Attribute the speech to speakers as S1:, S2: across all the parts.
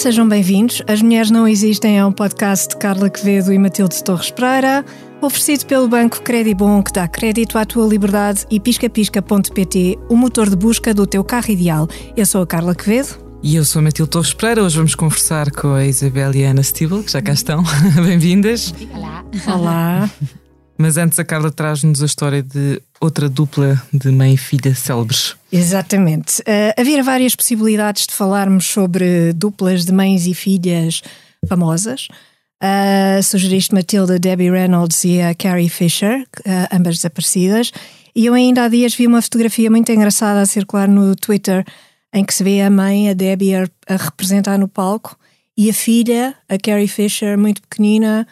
S1: sejam bem-vindos. As Mulheres Não Existem é um podcast de Carla Quevedo e Matilde Torres Pereira, oferecido pelo Banco Credibon, que dá crédito à tua liberdade, e piscapisca.pt, o motor de busca do teu carro ideal. Eu sou a Carla Quevedo.
S2: E eu sou a Matilde Torres Pereira. Hoje vamos conversar com a Isabel e a Ana Stibel, que já cá estão. Bem-vindas.
S3: Olá.
S1: Olá.
S2: Mas antes a Carla traz-nos a história de outra dupla de mãe e filha célebres.
S1: Exatamente. Uh, havia várias possibilidades de falarmos sobre duplas de mães e filhas famosas. Uh, sugeriste Matilda, Debbie Reynolds e a Carrie Fisher, uh, ambas desaparecidas. E eu ainda há dias vi uma fotografia muito engraçada a circular no Twitter em que se vê a mãe, a Debbie, a, a representar no palco e a filha, a Carrie Fisher, muito pequenina,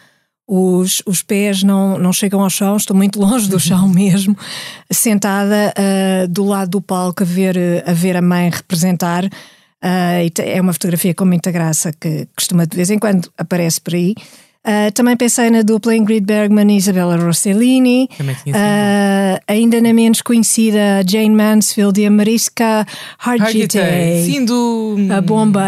S1: os, os pés não, não chegam ao chão, estou muito longe do chão mesmo, sentada uh, do lado do palco a ver, a ver a mãe representar. Uh, é uma fotografia com muita graça que costuma de vez em quando aparece por aí. Uh, também pensei na dupla Ingrid Bergman e Isabella Rossellini. Uh, ainda na menos conhecida Jane Mansfield e a Mariska Hargitay.
S2: Sim, do...
S1: A bomba,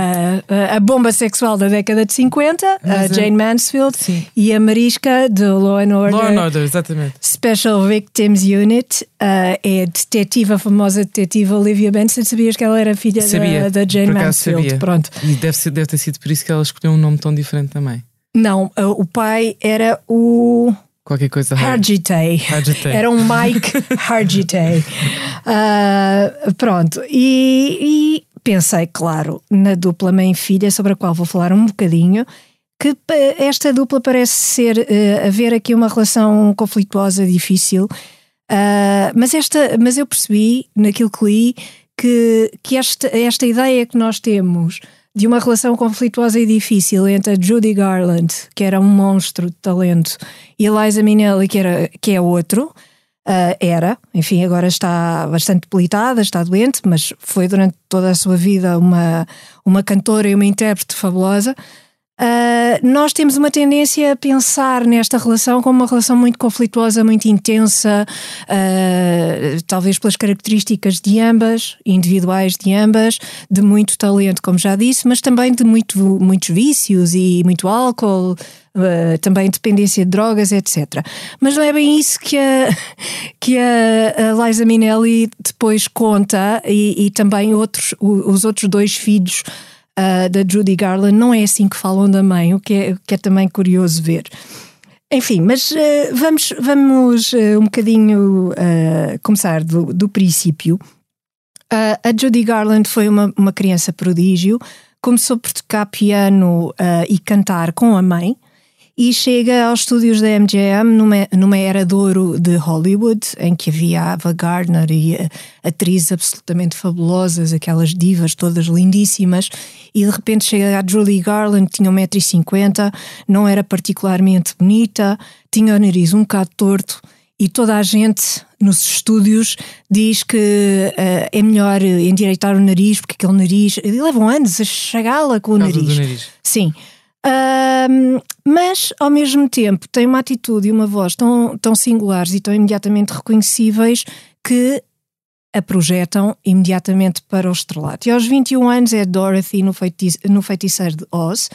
S1: a bomba sexual da década de 50, a Jane Mansfield
S2: Sim.
S1: e a Mariska de Law and Order.
S2: Law and Order, exatamente.
S1: Special Victims Unit. Uh, é a detetive, a famosa detetive Olivia Benson. Sabias que ela era filha da, da Jane
S2: Mansfield?
S1: Sabia. Pronto.
S2: E deve, ser, deve ter sido por isso que ela escolheu um nome tão diferente também.
S1: Não, o pai era o.
S2: Qualquer coisa.
S1: Hargitay.
S2: Hargitay.
S1: Era um Mike Hargitay. Uh, pronto. E, e, pensei, claro, na dupla mãe-filha, sobre a qual vou falar um bocadinho, que esta dupla parece ser uh, haver aqui uma relação conflituosa, difícil. Uh, mas, esta, mas eu percebi, naquilo que li, que, que esta, esta ideia que nós temos de uma relação conflituosa e difícil entre a Judy Garland, que era um monstro de talento, e a Liza Minnelli, que, era, que é outro. Uh, era, enfim, agora está bastante debilitada, está doente, mas foi durante toda a sua vida uma, uma cantora e uma intérprete fabulosa. Uh, nós temos uma tendência a pensar nesta relação como uma relação muito conflituosa, muito intensa, uh, talvez pelas características de ambas, individuais de ambas, de muito talento, como já disse, mas também de muito, muitos vícios e muito álcool. Uh, também dependência de drogas, etc. Mas não é bem isso que a, que a, Liza Minnelli depois conta e, e também outros, os outros dois filhos uh, da Judy Garland, não é assim que falam da mãe, o que é, que é também curioso ver. Enfim, mas uh, vamos, vamos uh, um bocadinho começar do, do princípio. a Judy Garland foi uma, uma criança prodígio, começou por tocar piano e cantar com a mãe e chega aos estúdios da MGM numa, numa era de ouro de Hollywood, em que havia Ava Gardner e atrizes absolutamente fabulosas, aquelas divas todas lindíssimas, e de repente chega a Julie Garland, tinha 1,50m, não era particularmente bonita, tinha o nariz um bocado torto, e toda a gente nos estúdios diz que uh, é melhor endireitar o nariz, porque aquele nariz. Levam anos a chegá-la com o nariz.
S2: nariz.
S1: Sim. Um, mas, ao mesmo tempo, tem uma atitude e uma voz tão, tão singulares e tão imediatamente reconhecíveis que a projetam imediatamente para o estrelato. E aos 21 anos é Dorothy no, feiti no Feiticeiro de Oz.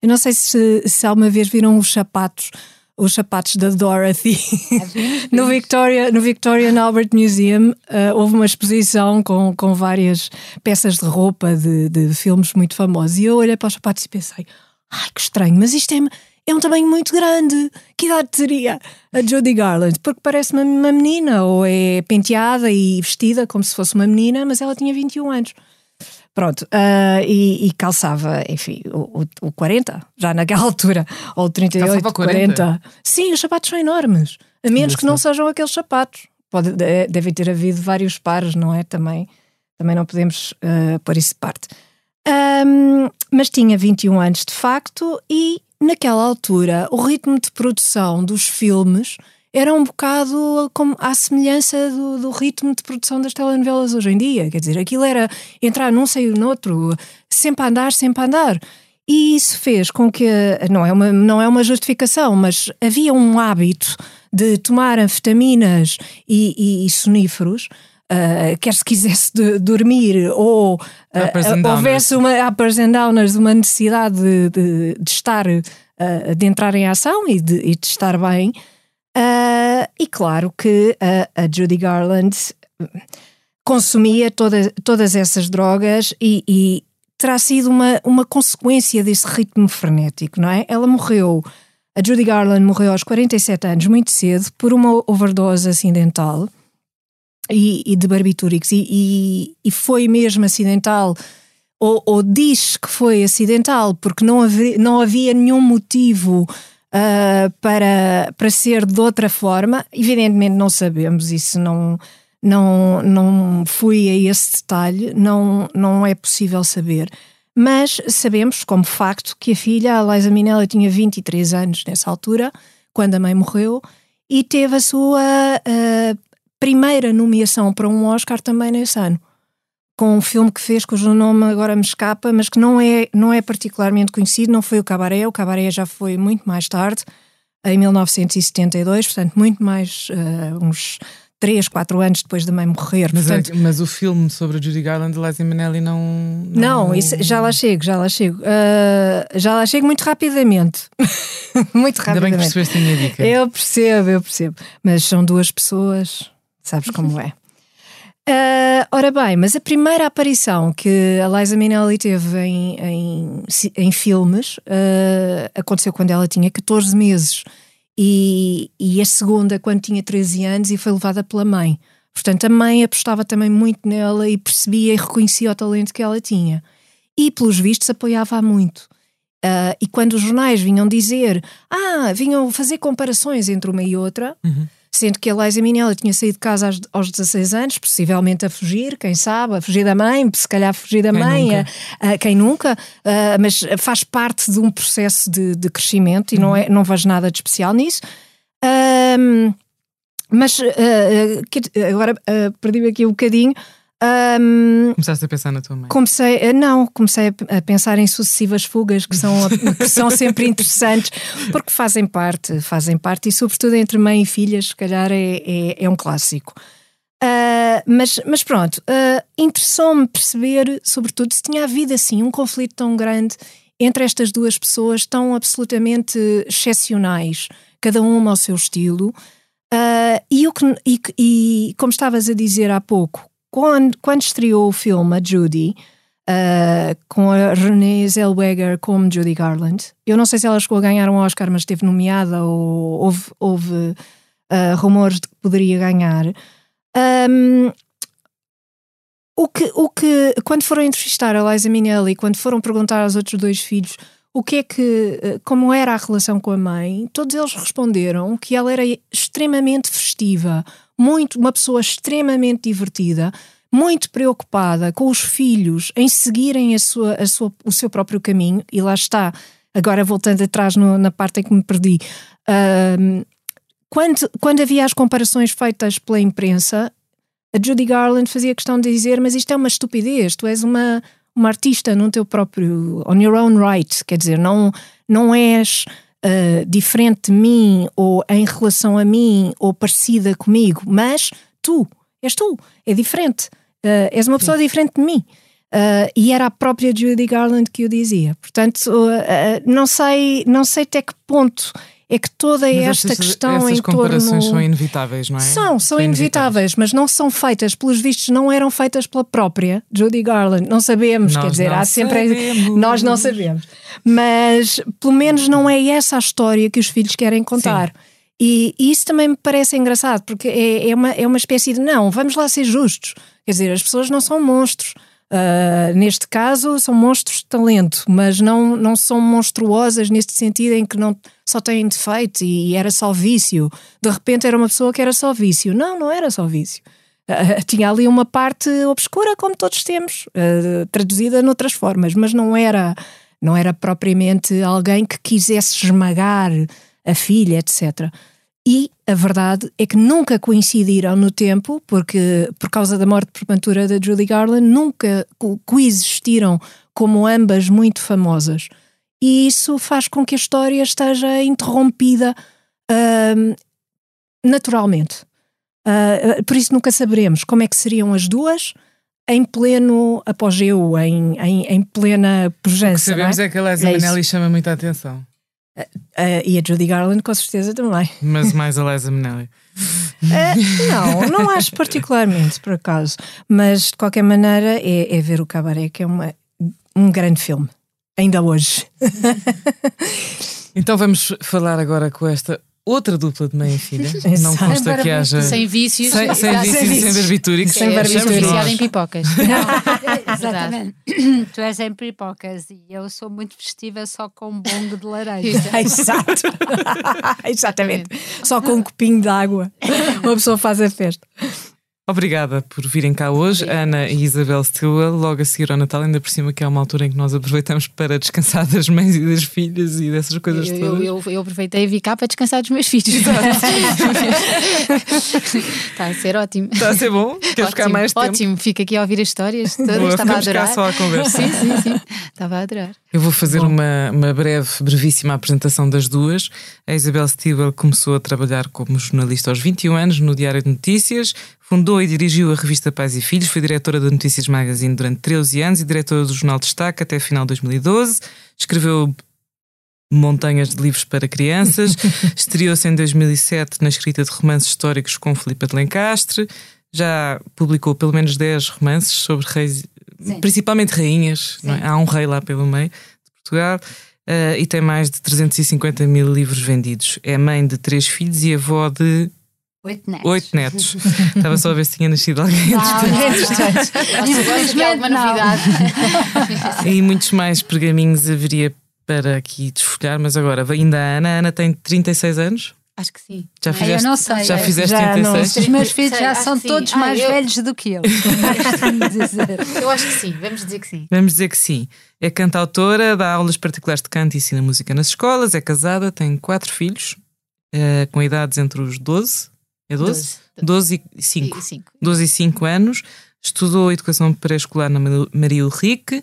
S1: Eu não sei se, se alguma vez viram os sapatos os sapatos da Dorothy no Victoria no Victorian Albert Museum uh, houve uma exposição com, com várias peças de roupa de, de filmes muito famosos e eu olhei para os sapatos e pensei Ai, que estranho, mas isto é, é um tamanho muito grande. Que idade teria a Judy Garland? Porque parece uma, uma menina, ou é penteada e vestida como se fosse uma menina, mas ela tinha 21 anos. Pronto, uh, e, e, calçava, enfim, o, o, o 40, já naquela altura, ou o 38, calçava 40. 40. Sim, os sapatos são enormes, a menos que não sejam aqueles sapatos. Pode, deve ter havido vários pares, não é? Também, também não podemos uh, pôr isso de parte. Um, mas tinha 21 anos de facto, e naquela altura o ritmo de produção dos filmes era um bocado como à semelhança do, do, ritmo de produção das telenovelas hoje em dia. Quer dizer, aquilo era entrar num, sair no outro, sempre a andar, sempre a andar. E isso fez com que, não é uma, não é uma justificação, mas havia um hábito de tomar anfetaminas e, e, e soníferos uh, quer se quisesse de, dormir ou uh, houvesse uma uppers and downers, uma necessidade de, de, de estar, uh, de entrar em ação e de, e de estar bem. e claro que a Judy Garland consumia toda, todas essas drogas e, e terá sido uma, uma consequência desse ritmo frenético, não é? Ela morreu, a Judy Garland morreu aos 47 anos, muito cedo, por uma overdose acidental e, e de barbitúricos, e, e, e, foi mesmo acidental, ou, ou, diz que foi acidental, porque não havia, não havia nenhum motivo uh, para, para ser de outra forma. Evidentemente não sabemos, isso não não, não fui a esse detalhe, não, não é possível saber. Mas sabemos, como facto, que a filha, a Liza Minnelli, tinha 23 anos nessa altura, quando a mãe morreu, e teve a sua uh, primeira nomeação para um Oscar também nesse ano. Com um filme que fez, cujo nome agora me escapa, mas que não é, não é particularmente conhecido, não foi o Cabaré, o Cabaré já foi muito mais tarde, em 1972, portanto, muito mais, uh, uns 3, 4 anos depois da mãe morrer.
S2: Mas,
S1: Portanto,
S2: é, mas o filme sobre a Judy Garland, Liza Minnelli, não.
S1: Não, não isso, já lá chego, já lá chego. Uh, já lá chego muito rapidamente. muito rapidamente.
S2: Ainda bem que percebeste a minha dica.
S1: Eu percebo, eu percebo. Mas são duas pessoas, sabes como é. Uh, ora bem, mas a primeira aparição que a Liza Minnelli teve em, em, em filmes uh, aconteceu quando ela tinha 14 meses e, e a segunda quando tinha 13 anos e foi levada pela mãe. Portanto, a mãe apostava também muito nela e percebia e reconhecia o talento que ela tinha. E, pelos vistos, apoiava-a muito. Uh, e quando os jornais vinham dizer, ah, vinham fazer comparações entre uma e outra, uhum sendo que a Liza Minnelli tinha saído de casa aos, aos 16 anos, possivelmente a fugir, quem sabe, a fugir da mãe, se calhar a fugir da quem mãe, nunca. A, a, quem nunca, a, mas faz parte de um processo de, de crescimento e uhum. não, é, não vejo nada de especial nisso. Um, mas uh, agora uh, perdi-me aqui um bocadinho.
S2: Um, Começaste a pensar na tua mãe?
S1: Comecei, eh, não, comecei a pensar em sucessivas fugas que são, que são sempre interessantes, porque fazem parte, fazem parte, e sobretudo entre mãe e filhas, se calhar é, é, é um clássico. Uh, mas, mas pronto, uh, interessou-me perceber, sobretudo, se tinha havido assim um conflito tão grande entre estas duas pessoas tão absolutamente excepcionais, cada uma ao seu estilo. Uh, e, que, e, e como estavas a dizer há pouco, quando, quando estreou o filme, a Judy, uh, com a Renée Zellweger como Judy Garland, eu não sei se ela chegou a ganhar um Oscar, mas esteve nomeada ou houve, houve uh, rumores de que poderia ganhar. Um, o que, o que, quando foram entrevistar a Liza Minnelli, quando foram perguntar aos outros dois filhos o que é que, ah, como era a relação com a mãe, todos eles responderam que ela era extremamente festiva, muito, uma pessoa extremamente divertida, muito preocupada com os filhos em seguirem a sua, a sua, o seu próprio caminho, e lá está, agora voltando atrás no, na parte em que me perdi. Quando, quando havia as comparações feitas pela imprensa, a Judy Garland fazia questão de dizer: Mas isto é uma estupidez, tu és uma, uma artista no teu próprio, on your own right, quer dizer, não, não és uh, diferente de mim ou em relação a mim ou parecida comigo, mas tu, és tu, é diferente. Uh, és uma pessoa Sim. diferente de mim. Uh, e era a própria Judy Garland que o dizia. Portanto, não sei, não sei até que ponto é que toda mas esta essas, questão
S2: essas
S1: em
S2: comparações são inevitáveis, não é?
S1: São, são, são inevitáveis, mas não são feitas, pelos vistos, não eram feitas pela própria Judy Garland. Não sabemos, nós quer dizer, há sempre. Sabemos. Nós não sabemos. Mas pelo menos não é essa a história que os filhos querem contar. Sim. E, e, isso também me parece engraçado, porque é, é, uma, é uma espécie de não, vamos lá ser justos. Quer dizer, as pessoas não são monstros. Uh, neste caso, são monstros de talento, mas não, não são monstruosas neste sentido em que não só têm defeito e era só vício. De repente era uma pessoa que era só vício. Não, não era só vício. Uh, tinha ali uma parte obscura, como todos temos, uh, traduzida noutras formas, mas não era, não era propriamente alguém que quisesse esmagar a filha, etc. E a verdade é que nunca coincidiram no tempo, porque por causa da morte prematura da Julie Garland, nunca coexistiram como ambas muito famosas. E isso faz com que a história esteja interrompida uh, naturalmente. Uh, por isso nunca saberemos como é que seriam as duas em pleno apogeu, em, em, em plena pujança. O que
S2: sabemos
S1: é?
S2: é? que a Liza é Minnelli chama muita atenção.
S1: Uh, uh, e a Judy Garland, com certeza, também.
S2: Mas mais a Liza Minnelli.
S1: Uh, não, não acho particularmente, por acaso. Mas, de qualquer maneira, é, é ver o Cabaré, que é uma, um grande filme. Ainda hoje.
S2: então vamos falar agora com esta outra dupla de mãe e filha. Não consta que haja.
S3: Sem vícios.
S2: Sem, sem vícios sem barbitúricos.
S3: Sem barbitúricos. em pipocas.
S4: Não, exatamente. tu és em pipocas e eu sou muito festiva só com um bongo de laranja.
S1: Exato. Exatamente. Só com um copinho de água. Uma pessoa faz a festa.
S2: Obrigada por virem cá hoje, Obrigada. Ana e Isabel Stilwell, logo a seguir ao Natal, ainda por cima que é uma altura em que nós aproveitamos para descansar das mães e das filhas e dessas coisas
S3: eu,
S2: todas.
S3: Eu, eu, eu, aproveitei e vi cá para descansar dos meus filhos. Está a ser ótimo.
S2: Está a ser bom? Queres ficar mais tempo?
S3: Ótimo, fico aqui a ouvir as histórias todas, Boa, estava a adorar.
S2: só a conversa.
S3: sim, sim, sim, estava a adorar.
S2: Eu vou fazer uma, uma breve, brevíssima apresentação das duas. A Isabel Stilwell começou a trabalhar como jornalista aos 21 anos no Diário de Notícias, Fundou e dirigiu a revista Pais e Filhos, foi diretora da Notícias Magazine durante 13 anos e diretora do Jornal Destaque até final de 2012. Escreveu montanhas de livros para crianças. Estreou-se em 2007 na escrita de romances históricos com Filipe de Lencastre. Já publicou pelo menos 10 romances sobre reis, Sim. principalmente rainhas. É? Há um rei lá pelo meio de Portugal. Uh, e tem mais de 350 mil livros vendidos. É mãe de três filhos e avó de
S4: Oito netos.
S2: Oito netos. Estava só a ver se tinha nascido alguém
S3: entretanto. Infelizmente, uma novidade.
S2: e muitos mais pergaminhos haveria para aqui desfolhar, mas agora ainda a Ana. A Ana tem 36 anos?
S3: Acho que sim.
S2: Já fizeste,
S4: eu não sei.
S2: Já fizeste já 36?
S4: Não. Os meus filhos já são todos mais eu... velhos do que eu.
S3: eu acho que sim, vamos dizer que sim.
S2: Vamos dizer que sim. É cantautora, dá aulas particulares de canto e ensina música nas escolas, é casada, tem quatro filhos, uh, com idades entre os 12 é 12? 12, e 5. 12 e 5 anos. Estudou educação pré-escolar na Maria Ulrike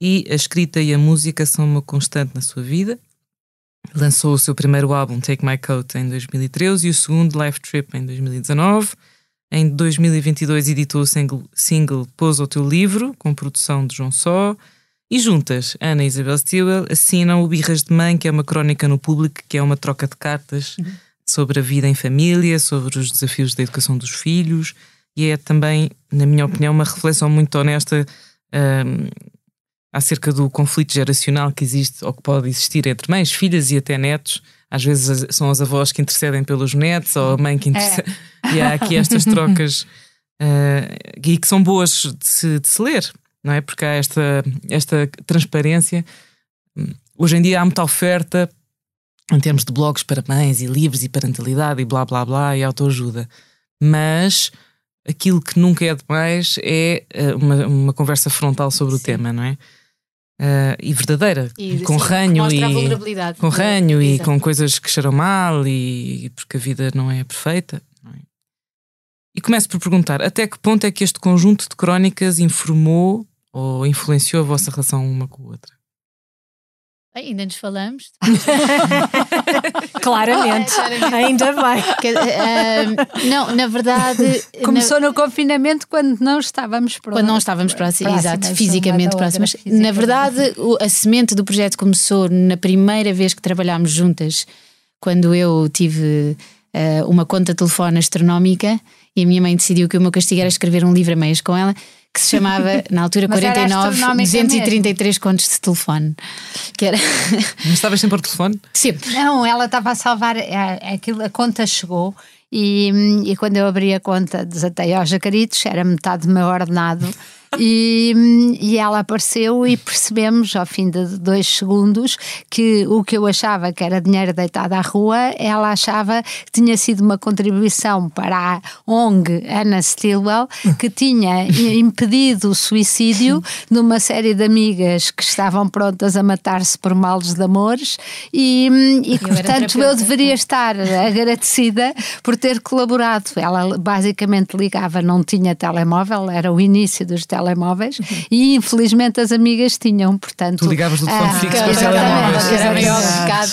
S2: e a escrita e a música são uma constante na sua vida. Lançou o seu primeiro álbum, Take My Coat, em 2013 e o segundo, Life Trip, em 2019. Em 2022 editou o single, single Pôs o Teu Livro, com produção de João Só. E juntas, Ana e Isabel Stilwell assinam o Birras de Mãe, que é uma crónica no público, que é uma troca de cartas uhum sobre a vida em família, sobre os desafios da educação dos filhos, e é também, na minha opinião, uma reflexão muito honesta um, acerca do conflito geracional que existe ou que pode existir entre mães, filhas e até netos. Às vezes são as avós que intercedem pelos netos ou a mãe que intercede. É. E há aqui estas trocas uh, e que são boas de se, de se ler, não é? Porque há esta, esta transparência. Hoje em dia há muita oferta em termos de blogs para mães e livros e parentalidade e blá blá blá e autoajuda. Mas aquilo que nunca é demais é uh, uma, uma conversa frontal sobre sim. o tema, não é? Uh, e verdadeira, e, com sim, ranho e com ranho e com coisas que cheiram mal e, porque a vida não é perfeita. Não é? E começo por perguntar até que ponto é que este conjunto de crónicas informou ou influenciou a vossa relação uma com a outra?
S3: Bem, ainda nos falamos.
S1: claramente. claramente. Ainda bem.
S3: Que, uh, não, na verdade.
S4: Começou na... no confinamento quando não estávamos próximos.
S3: Quando não estávamos próximos, exato, fisicamente próximos. Fisicamente. Na verdade, a semente do projeto começou na primeira vez que trabalhámos juntas, quando eu tive uh, uma conta de telefone astronómica e a minha mãe decidiu que o meu castigo era escrever um livro a meias com ela que se chamava, na altura, 49, 233 mesmo. contos de telefone. Que era...
S2: Mas estavas sempre ao telefone?
S3: Sempre.
S4: Não, ela estava a salvar, é, aquilo, a conta chegou e, e quando eu abri a conta, desatei aos jacaritos, era metade do meu ordenado. E, e ela apareceu e percebemos, ao fim de dois segundos, que o que eu achava que era dinheiro deitado à rua, ela achava que tinha sido uma contribuição para a ONG Anna Stilwell, que tinha impedido o suicídio de uma série de amigas que estavam prontas a matar-se por males de amores, e, e portanto eu deveria estar agradecida por ter colaborado. Ela basicamente ligava, não tinha telemóvel, era o início dos telemóveis telemóveis uhum. e infelizmente as amigas tinham, portanto.
S2: Tu ligavas o telefone ah, fixo para os telemóveis.
S3: Era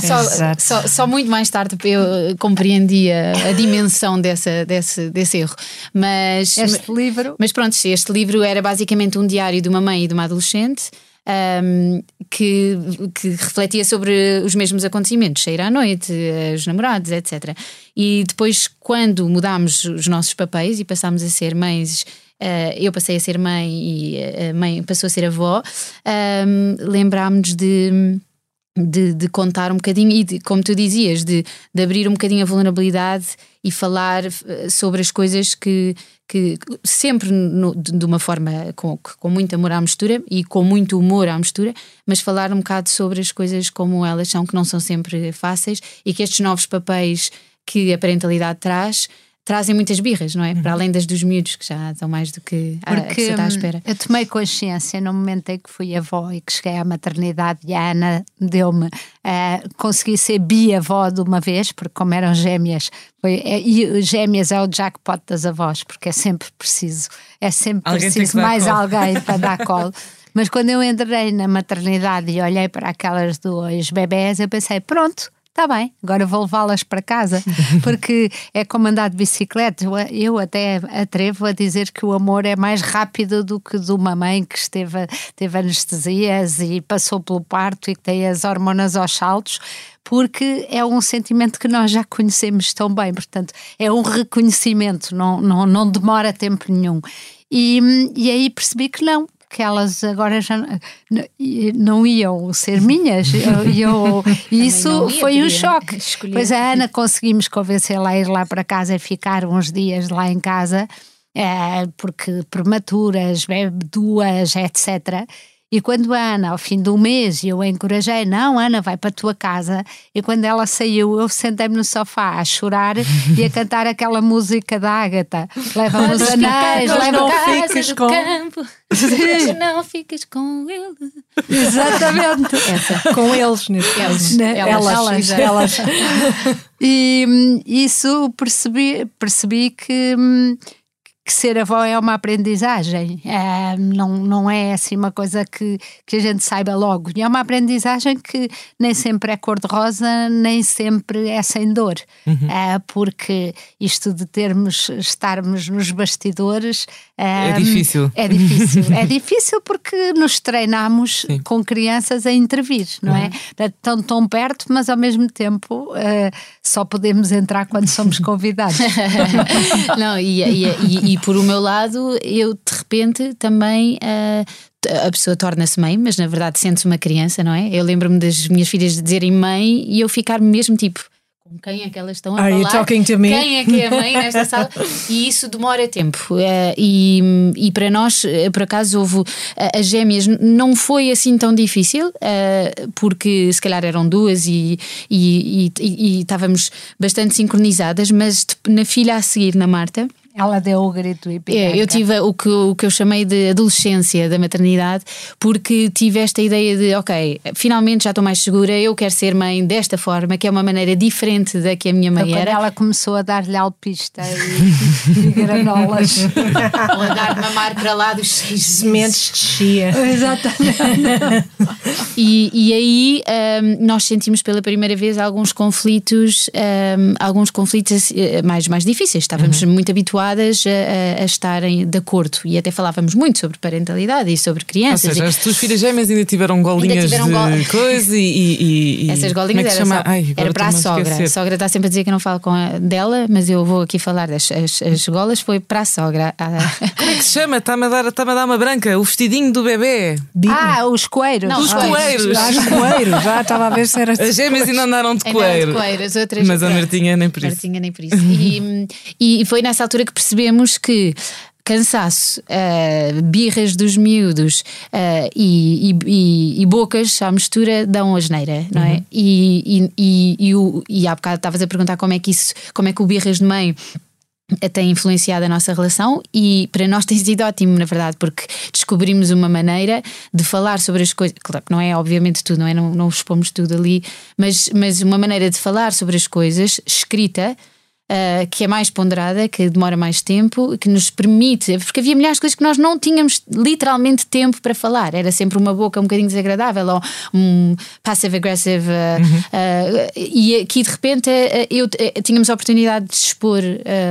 S3: só, só, só, muito mais tarde eu compreendia a dimensão dessa, desse, desse erro. Mas,
S4: este livro.
S3: Mas pronto, este livro era basicamente um diário de uma mãe e de uma adolescente um, que, que, refletia sobre os mesmos acontecimentos, sair à noite, os namorados, etc. E depois, quando mudámos os nossos papéis e passámos a ser mães. Uh, eu passei a ser mãe e a mãe passou a ser avó, um, lembrámos-nos de de, de, contar um bocadinho e, de, como tu dizias, de, de, abrir um bocadinho a vulnerabilidade e falar eh, sobre as coisas que, que sempre no, de uma forma com, com muito amor à mistura e com muito humor à mistura, mas falar um bocado sobre as coisas como elas são, que não são sempre fáceis e que estes novos papéis que a parentalidade traz trazem muitas birras, não é? Uhum. Para além das dos miúdos, que já estão mais do que, a, Porque, que está à hum, espera.
S4: Eu tomei consciência no momento em que fui avó e que cheguei à maternidade e a Ana deu-me, uh, consegui ser bi-avó de uma vez, porque como eram gêmeas, foi, é, e gêmeas é o jackpot das avós, porque é sempre preciso, é sempre alguém preciso mais alguém para dar colo. Mas quando eu entrei na maternidade e olhei para aquelas duas bebés, eu pensei, pronto, está bem, agora vou levá-las para casa, porque é como andar de bicicleta. Eu até atrevo a dizer que o amor é mais rápido do que de uma mãe que esteve, teve anestesias e passou pelo parto e que tem as hormonas aos saltos porque é um sentimento que nós já conhecemos tão bem, portanto, é um reconhecimento, não, não, não demora tempo nenhum. E, e aí percebi que não, que elas agora já não iam ser minhas. Eu, eu isso foi um choque. Escolher. Pois a Ana conseguimos convencê-la a ir lá para casa e ficar uns dias lá em casa, é, porque prematuras, bebe duas, etc. E quando a Ana, ao fim do mês, eu a encorajei, não, Ana, vai para a tua casa. E quando ela saiu, eu sentei-me no sofá a chorar e a cantar aquela música da Ágata. Leva-me os anéis, leva
S3: não fiques com... campo, não fiques com ele.
S1: Exatamente. Essa. Com eles, neste caso.
S4: Elas. Elas. elas. elas. e hum, isso percebi, percebi que hum, que ser avó é uma aprendizagem, é, não, não é assim uma coisa que, que a gente saiba logo. E é uma aprendizagem que nem sempre é cor-de-rosa, nem sempre é sem dor, uhum. é, porque isto de termos, estarmos nos bastidores.
S2: É, é difícil.
S4: É difícil. é difícil porque nos treinamos Sim. com crianças a intervir, não é? uhum. é? Estão tão perto, mas ao mesmo tempo uh, só podemos entrar quando somos convidados.
S3: não, e, e, e por o meu lado, eu de repente também. Uh, a pessoa torna-se mãe, mas na verdade sente-se uma criança, não é? Eu lembro-me das minhas filhas dizerem mãe e eu ficar mesmo tipo, com quem é que elas estão a Are falar?
S1: talking to me?
S3: Quem é que é a mãe nesta sala? E isso demora tempo. Uh, e, e para nós, eh, por acaso, houve uh, as gêmeas, não foi assim tão difícil, uh, porque se calhar eram duas e, e, e, e estávamos bastante sincronizadas, mas na filha a seguir, na Marta,
S4: ela deu o grito e
S3: É, eu tive o que, o que eu chamei de adolescência da maternidade, porque tive esta ideia de, ok, finalmente já estou mais segura, eu quero ser mãe desta forma, que é uma maneira diferente da que a minha mãe era.
S4: ela começou a dar-lhe alpista e, e granolas.
S3: Ou a dar mamar para lá dos sementes de chia.
S4: Exatamente.
S3: e, e aí um, nós sentimos pela primeira vez alguns conflitos, um, alguns conflitos eh, mais, mais difíceis. Estávamos uhum. muito habituados habituadas a, a, estarem de acordo e até falávamos muito sobre parentalidade e sobre crianças.
S2: Ou seja,
S3: e...
S2: as tuas filhas gêmeas ainda tiveram golinhas tiveram de gol... coisa e, e,
S3: e, Essas golinhas é era, só... Ai, era para a sogra. A sogra está sempre a dizer que não falo com a dela, mas eu vou aqui falar das as, as golas, foi para a sogra.
S2: Como é que se chama? Está-me a, dar, está a dar uma branca, o vestidinho do bebê.
S4: Ah, os coeiros.
S2: Não, os coeiros.
S1: Ah, os coeiros, já estava a ver se era.
S2: As gêmeas ainda andaram de coeiro.
S3: De coeiro.
S2: Mas a Martinha nem por isso.
S3: Martinha nem por isso. e, e foi nessa altura que percebemos que cansaço, uh, birras dos miúdos uh, e, e, e, bocas à mistura dão a geneira, não é? Uhum. E, e, e, o, e há bocado estavas a perguntar como é que isso, como é que o birras de mãe tem influenciado a nossa relação e para nós tem sido ótimo, na verdade, porque descobrimos uma maneira de falar sobre as coisas. Claro que não é, obviamente, tudo, não é? Não, não expomos tudo ali, mas, mas uma maneira de falar sobre as coisas escrita uh, que é mais ponderada, que demora mais tempo, que nos permite, porque havia milhares de coisas que nós não tínhamos literalmente tempo para falar. Era sempre uma boca um bocadinho desagradável ou um passive-aggressive. Uh, uhum. uh, e aqui de repente eu, tínhamos a oportunidade de expor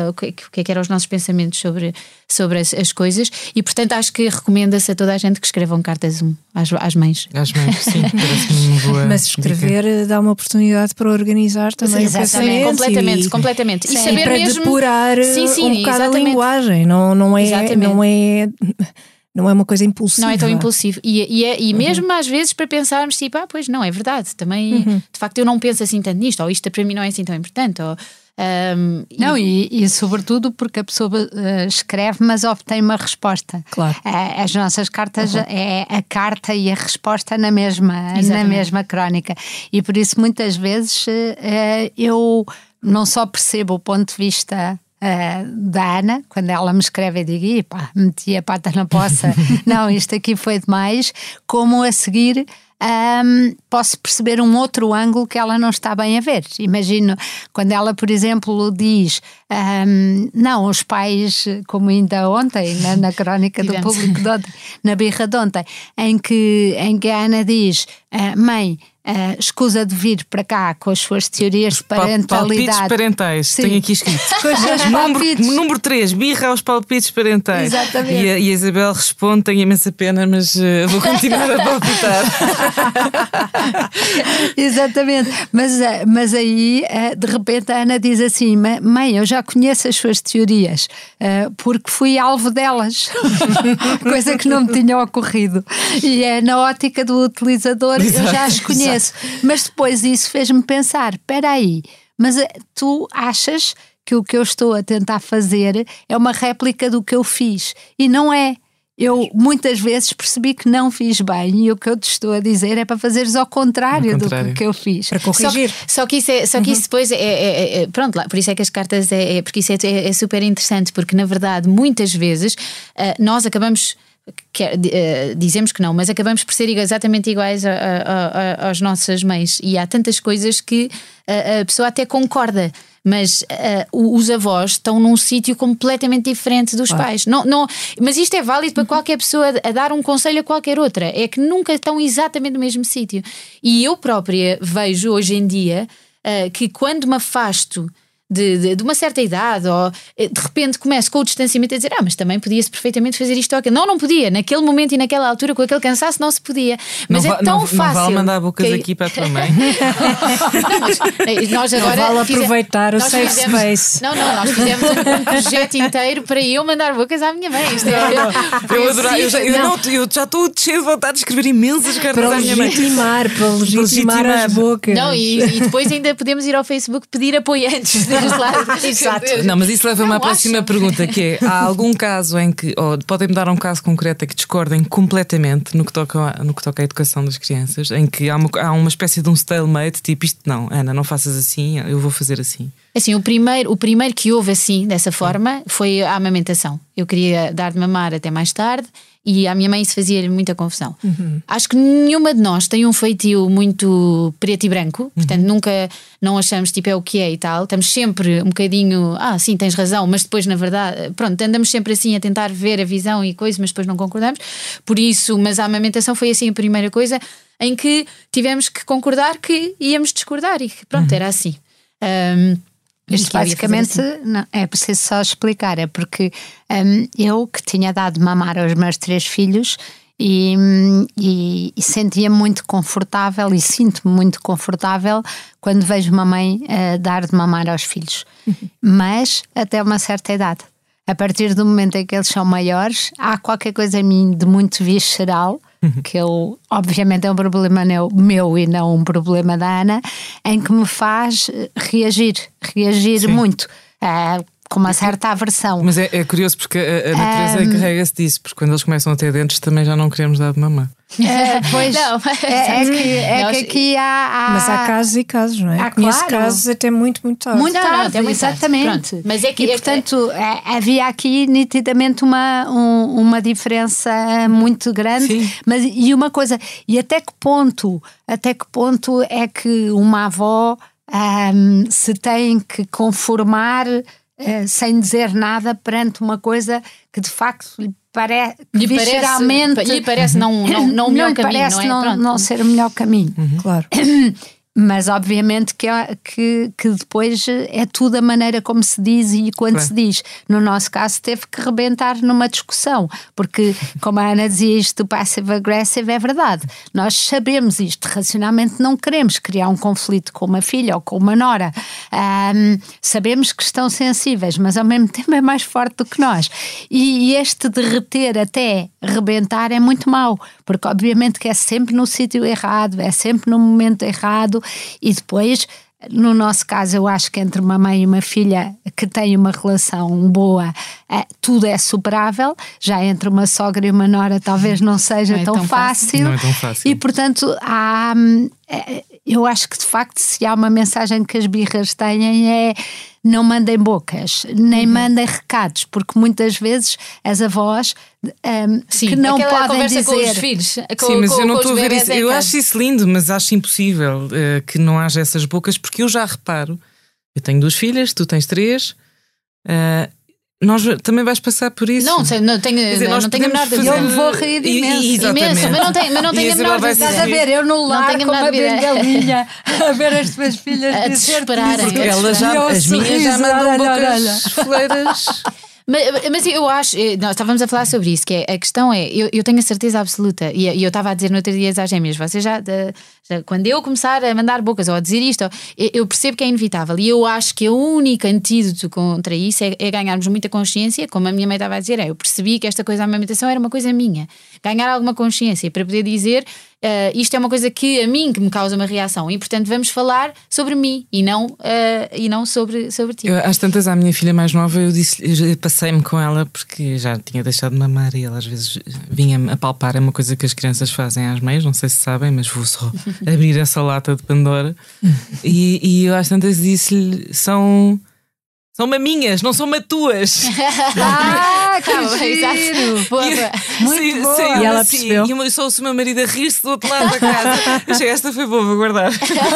S3: o que, o, que, é que eram os nossos pensamentos sobre, sobre as, as coisas e portanto acho que recomenda-se a toda a gente que escrevam cartas às, às mães.
S2: Às mães, sim,
S1: Mas escrever dica. dá uma oportunidade para organizar também sim, pensamento.
S3: Completamente, e, completamente.
S1: E, sim, saber e para mesmo... depurar sim, sim, um bocado exatamente. a linguagem, não, não é. Não é não é uma coisa impulsiva.
S3: Não é tão impulsivo. E, e, é, e uhum. mesmo às vezes para pensarmos, tipo, ah, pois não, é verdade, também, uhum. de facto, eu não penso assim tanto nisto, ou isto para mim não é assim tão importante, ou. Um,
S4: não, e, e, sobretudo porque a pessoa uh, escreve, mas obtém uma resposta.
S1: Claro.
S4: Uh, as nossas cartas uhum. é a carta e a resposta na mesma, na mesma crónica. E por isso, muitas vezes, uh, eu não só percebo o ponto de vista Uh, da Ana, quando ela me escreve, eu digo: pá, meti a pata na poça, não, isto aqui foi demais. Como a seguir, um, posso perceber um outro ângulo que ela não está bem a ver. Imagino quando ela, por exemplo, diz: um, não, os pais, como ainda ontem, na, na crónica do público de ontem, na birra de ontem, em que, em que a Ana diz: uh, mãe uh, escusa de vir para cá com as suas teorias de parentalidade.
S2: Palpites parentais, Sim. tenho aqui escrito. número, número 3, birra aos palpites parentais.
S1: Exatamente.
S2: E a, e a Isabel responde: tenho imensa pena, mas uh, vou continuar a palpitar.
S4: Exatamente. Mas, eh, mas aí, de repente, a Ana diz assim: mãe, eu já conheço as suas teorias, porque fui alvo delas. Coisa que não me tinha ocorrido. E é na ótica do utilizador, Exato. eu já as conheço. Mas depois isso fez-me pensar: espera aí, mas eh, tu achas que o que eu estou a tentar fazer é uma réplica do que eu fiz? E não é. Eu muitas vezes percebi que não fiz bem e o que eu te estou a dizer é para fazeres ao contrário, contrário. do que eu fiz.
S1: Para corrigir.
S3: Só, só que isso, é, só que uhum. isso depois é, é, é, Pronto, lá, por isso é que as cartas é. é porque isso é, é, super interessante, porque na verdade muitas vezes uh, nós acabamos que, uh, dizemos que não, mas acabamos por ser exatamente iguais a, a, a, às nossas mães. E há tantas coisas que a, pessoa até concorda, mas uh, os avós estão num sítio completamente diferente dos ah. pais. Não, não, mas isto é válido para qualquer pessoa a dar um conselho a qualquer outra. É que nunca estão exatamente no mesmo sítio. E eu própria vejo hoje em dia uh, que quando me afasto de, de, de, uma certa idade, ou eh, de repente começo com o distanciamento a dizer: Ah, mas também podia-se perfeitamente fazer isto ou aquilo. Não, não podia. Naquele momento e naquela altura, com aquele cansaço, não se podia. Mas
S2: não
S3: é tão
S2: não,
S3: fácil. Não
S2: vale mandar bocas que... aqui para a tua mãe.
S3: não, nós agora.
S1: Não vale aproveitar o safe fizemos, space.
S3: Não, não, nós fizemos um, projeto inteiro para eu mandar bocas à minha mãe. Isto é,
S2: eu, adorava, eu, já, eu, não, eu já estou cheio de vontade de escrever imensas cartas
S1: para
S2: à minha mãe.
S1: Legitimar, para legitimar, legitimar as bocas.
S3: Não, e, e, depois ainda podemos ir ao Facebook pedir apoiantes.
S2: Exato. Não, mas isso leva-me à próxima pergunta, que é: há algum caso em que, ou podem-me dar um caso concreto em que discordem completamente no que toca, no que toca à educação das crianças, em que há uma, há uma espécie de um stalemate, tipo isto não, Ana, não faças assim, eu vou fazer assim.
S3: Assim, o primeiro, o primeiro que houve assim, dessa forma, foi a amamentação. Eu queria dar de mamar até mais tarde e à minha mãe isso fazia muita confusão. Uhum. Acho que nenhuma de nós tem um feitio muito preto e branco, uhum. portanto nunca não achamos tipo é o que é e tal. Estamos sempre um bocadinho, ah, sim, tens razão, mas depois na verdade, pronto, andamos sempre assim a tentar ver a visão e coisa, mas depois não concordamos. Por isso, mas a amamentação foi assim a primeira coisa em que tivemos que concordar que íamos discordar e que pronto, uhum. era assim. Um,
S4: isto basicamente assim. não, é preciso só explicar, é porque um, eu que tinha dado mamar aos meus três filhos e, e, e sentia muito confortável e sinto-me muito confortável quando vejo uma mãe uh, dar de mamar aos filhos, uhum. mas até uma certa idade. A partir do momento em que eles são maiores, há qualquer coisa em mim de muito visceral. que eu, obviamente, é um problema meu e não um problema da Ana, em que me faz reagir, reagir Sim. muito. Uh, com uma certa aversão.
S2: Mas é, é curioso porque a, a natureza um, carrega-se disso, porque quando eles começam a ter dentes também já não queremos dar de mamã.
S4: É, pois, não, é, é, que, é que aqui há, há,
S1: Mas há casos e casos, não é? Há, Conheço claro. casos até muito, muito tarde.
S4: Muito tarde, não, não, muito exatamente. Tarde. Mas é que, e, é portanto, é, havia aqui nitidamente uma, um, uma diferença muito grande. Sim. Mas, e uma coisa, e até que ponto, até que ponto é que uma avó um, se têm que conformar uh, sem dizer nada perante uma coisa que de facto lhe, pare
S3: lhe parece, lhe parece não, não, não o melhor
S4: não
S3: caminho,
S4: parece
S3: não,
S4: é? não, não ser o melhor caminho.
S1: Uhum. Claro.
S4: Mas obviamente que, que, que, depois é tudo a maneira como se diz e quando claro. se diz. No nosso caso teve que rebentar numa discussão, porque como a Ana dizia isto do passive aggressive é verdade. Nós sabemos isto, racionalmente não queremos criar um conflito com uma filha ou com uma nora. Um, sabemos que estão sensíveis, mas ao mesmo tempo é mais forte do que nós. E, e este derreter até rebentar é muito mau, porque obviamente que é sempre no sítio errado, é sempre no momento errado e depois no nosso caso, eu acho que entre uma mãe e uma filha que têm uma relação boa, é, tudo é superável. Já entre uma sogra e uma nora, talvez não seja não é tão, tão fácil. fácil.
S2: Não é tão fácil.
S4: E portanto, há, é, eu acho que de facto, se há uma mensagem que as birras têm, é não mandem bocas, nem uhum. mandem recados, porque muitas vezes as avós um, Sim, que não podem dizer.
S3: Com os filhos, com,
S2: Sim, mas
S3: com,
S2: eu não estou a ver
S3: isso.
S2: Eu acho isso lindo, mas acho impossível uh, que não haja essas bocas, porque eu já reparo. Eu tenho duas filhas, tu tens três. Uh, nós também vais passar por isso.
S3: Não, sei, não tenho, dizer, não, não tenho a menor dúvida.
S4: Eu vou rir imenso.
S3: imenso mas não tenho, mas não tenho a menor dúvida.
S4: Estás a ver, eu no lar não tenho a bengalinha a ver as tuas filhas
S3: a desesperar.
S2: Porque elas já, as minhas já mandam bocas fleiras.
S3: Mas, mas, eu acho, eh, nós estávamos a falar sobre isso, que é, a questão é, eu, eu tenho a certeza absoluta, e, eu estava a dizer no outro dia às gêmeas, vocês já, já, quando eu começar a mandar bocas ou a dizer isto, eu, eu, percebo que é inevitável, e eu acho que o único antídoto contra isso é, é, ganharmos muita consciência, como a minha mãe estava a dizer, é, eu percebi que esta coisa da amamentação era uma coisa minha, ganhar alguma consciência para poder dizer Uh, isto é uma coisa que a mim que me causa uma reação. E portanto vamos falar sobre mim e não, uh, e não sobre, sobre ti.
S2: Eu, às tantas à minha filha mais nova eu, eu passei-me com ela porque já tinha deixado de mamar e ela às vezes vinha-me a palpar, é uma coisa que as crianças fazem às meias, não sei se sabem, mas vou só abrir essa lata de Pandora. E, e eu às tantas disse-lhe são são maminhas, não são matuas.
S4: ah, que Calma, giro. Boa, boa. Muito sim, boa. Sim,
S1: e ela assim, percebeu.
S2: E eu sou o meu marido a rir-se do outro lado da casa. Achei esta foi boa, vou guardar.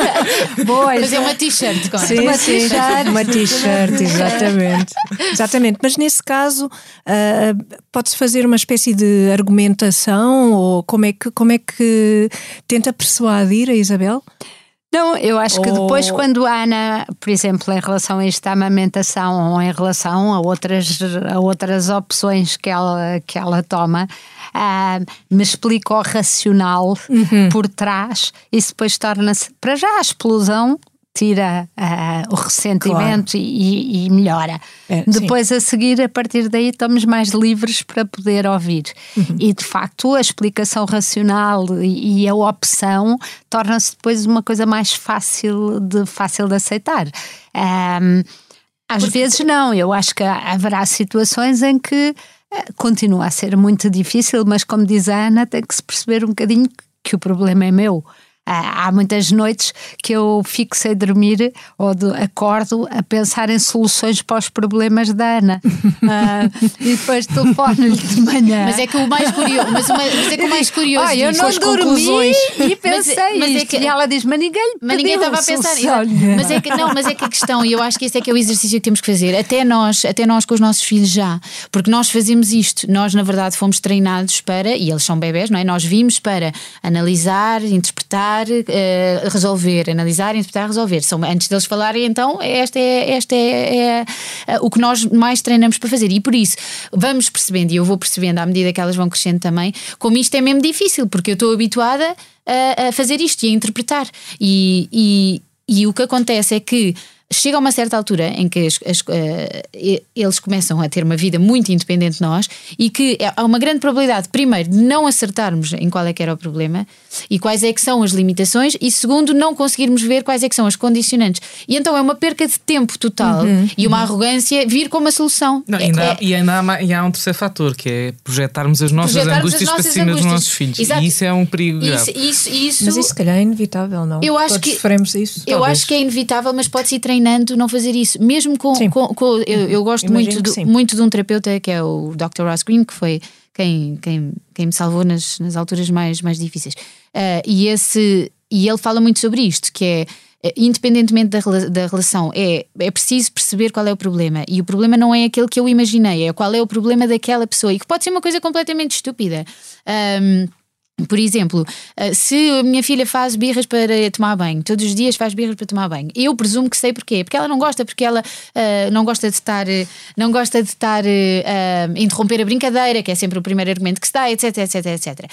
S3: boa, Fazer uma t-shirt com
S1: sim, uma t-shirt. Uma t-shirt, exatamente. exatamente. Mas nesse caso, uh, pode-se fazer uma espécie de argumentação ou como é que, como é que tenta persuadir a Isabel?
S4: Não, eu acho que depois, quando a Ana, por exemplo, em relação a esta amamentação ou em relação a outras, a outras opções que ela, que ela toma, uh, me explica o racional uhum. por trás, isso depois torna-se, para já, a explosão tira uh, o ressentimento claro. e, e, melhora. É, Depois, sim. a seguir, a partir daí, estamos mais livres para poder ouvir. Uhum. E, de facto, a explicação racional e, e a opção torna-se depois uma coisa mais fácil de, fácil de aceitar. Um, às Porque... vezes, não. Eu acho que haverá situações em que eh, continua a ser muito difícil, mas, como diz a Ana, tem que se perceber um bocadinho que o problema é meu. Há muitas noites que eu fico sem dormir ou de, acordo a pensar em soluções para os problemas da Ana. uh, e depois telefono-lhe de manhã.
S3: Mas é que o mais curioso, mas, mas é que o mais curioso
S4: ah, eu não dormi conclusões. e pensei mas, mas é que, e ela diz, mas ninguém
S3: mas ninguém estava a pensar mas é que não, mas é que a questão, e eu acho que esse é que é o exercício que temos que fazer, até nós, até nós com os nossos filhos já, porque nós fazemos isto, nós na verdade fomos treinados para, e eles são bebés, não é? Nós vimos para analisar, interpretar uh, resolver, analisar, interpretar, resolver. São, antes deles falarem, então, esta é, esta é, é, é, o que nós mais treinamos para fazer. E por isso, vamos percebendo, e eu vou percebendo à medida que elas vão crescendo também, como isto é mesmo difícil, porque eu estou habituada a, a fazer isto e a interpretar. E, e, e o que acontece é que chega a uma certa altura em que as, as, uh, eles começam a ter uma vida muito independente de nós e que é, há uma grande probabilidade, primeiro, de não acertarmos em qual é que era o problema e quais é que são as limitações e segundo, não conseguirmos ver quais é que são as condicionantes. E então é uma perca de tempo total uhum, e uma uhum. arrogância vir com uma solução.
S2: Não, é, ainda é, há, e ainda há, e há, um terceiro fator que é projetarmos as nossas projetarmos angústias as nossas para cima angústias. dos nossos filhos. Exato. E isso é um perigo
S3: isso, isso, isso,
S1: Mas isso se calhar é inevitável, não?
S3: Eu acho
S1: Todos
S3: que,
S1: sofremos isso.
S3: Eu
S1: talvez.
S3: acho que é inevitável, mas pode-se ir treinando não fazer isso. Mesmo com. com, com eu, eu, gosto muito, do, muito de um terapeuta que é o Dr. Ross Green, que foi quem, quem, quem me salvou nas, nas alturas mais, mais difíceis. Uh, e, esse, e ele fala muito sobre isto, que é eh, independentemente da, da relação, é, é preciso perceber qual é o problema. E o problema não é aquele que eu imaginei, é qual é o problema daquela pessoa. E que pode ser uma coisa completamente estúpida. Um, por exemplo, eh, se a minha filha faz birras para tomar banho, todos os dias faz birras para tomar banho, eu presumo que sei porquê, porque ela não gosta, porque ela uh, não gosta de estar, não gosta de estar uh, interromper a brincadeira, que é sempre o primeiro argumento que se dá, etc, etc, etc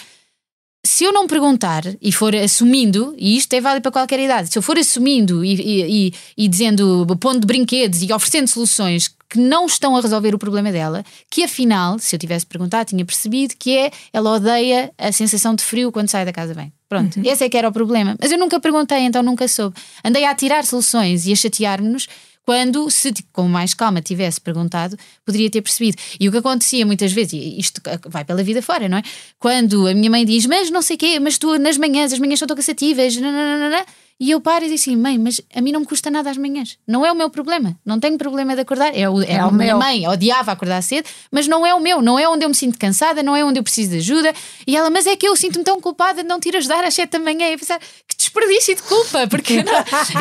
S3: se eu não perguntar e for assumindo, e isto é válido para qualquer idade, se eu for assumindo e, e, e, e dizendo, pondo brinquedos e oferecendo soluções que não estão a resolver o problema dela, que afinal, se eu tivesse perguntado, tinha percebido que é ela odeia a sensação de frio quando sai da casa bem. Pronto, uhum. esse é que era o problema. Mas eu nunca perguntei, então nunca soube. Andei a tirar soluções e a chatear-nos quando, se com mais calma tivesse perguntado, poderia ter percebido. E o que acontecia muitas vezes, e isto vai pela vida fora, não é? Quando a minha mãe diz, mas não sei o quê, mas tu nas manhãs, as manhãs são tão cansativas, nananana, e eu paro e digo assim, mãe, mas a mim não me custa nada às manhãs. Não é o meu problema. Não tenho problema de acordar. É, o, é, é a minha meu. mãe odiava acordar cedo, mas não é o meu. Não é onde eu me sinto cansada, não é onde eu preciso de ajuda. E ela, mas é que eu sinto-me tão culpada de não te ir ajudar às sete da manhã. E eu pensar, que desperdício de culpa, porque não,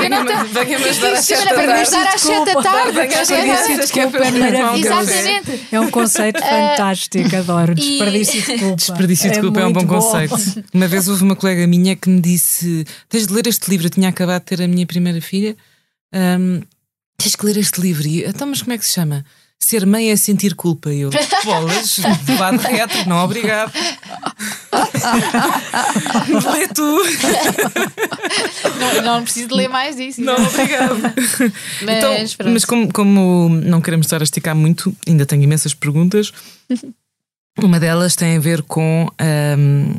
S3: eu não tenho.
S2: Venha-me ajudar às sete da tarde.
S3: tarde.
S1: Desperdício de culpa é maravilhoso. Exatamente. É um conceito fantástico, adoro. Desperdício de culpa.
S2: Desperdício de culpa é, um bom conceito. Uma vez houve uma colega minha que me disse: Tens de ler este livro, eu tinha acabado de ter a a minha primeira filha, um, tens que ler este livro. E, então, mas como é que se chama? Ser mãe é sentir culpa. Eu, bolas, vá de reto, não, obrigado. Lê tu.
S3: Não, não preciso de ler mais disso.
S2: Não, obrigado. Mas, então, mas como, como não queremos estar a esticar muito, ainda tenho imensas perguntas. Uma delas tem a ver com. Um,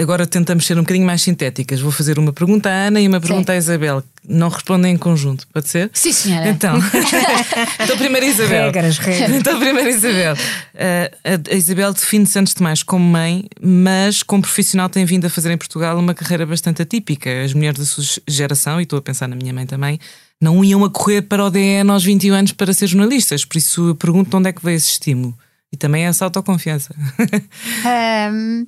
S2: agora tentamos ser um bocadinho mais sintéticas. Vou fazer uma pergunta à Ana e uma pergunta Sim. à Isabel. Não respondem em conjunto, pode ser?
S3: Sim, senhora.
S2: Então, então primeiro Isabel.
S1: Regras, regras.
S2: Então, primeiro Isabel. Uh, a Isabel define-se antes de mais como mãe, mas como profissional tem vindo a fazer em Portugal uma carreira bastante atípica. As mulheres da sua geração, e estou a pensar na minha mãe também, não iam a correr para o DN aos 21 anos para ser jornalistas. Por isso eu pergunto de onde é que veio esse estímulo. E também essa autoconfiança.
S4: um,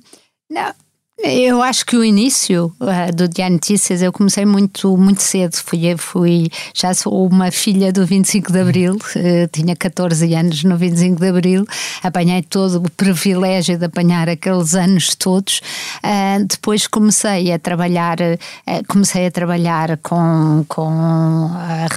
S4: não, eu acho que o início uh, do Dia Notícias eu comecei muito, muito cedo. Fui, fui, já sou uma filha do 25 de Abril, uh, tinha 14 anos no 25 de Abril, apanhei todo o privilégio de apanhar aqueles anos todos. Uh, depois comecei a trabalhar, comecei a trabalhar com, com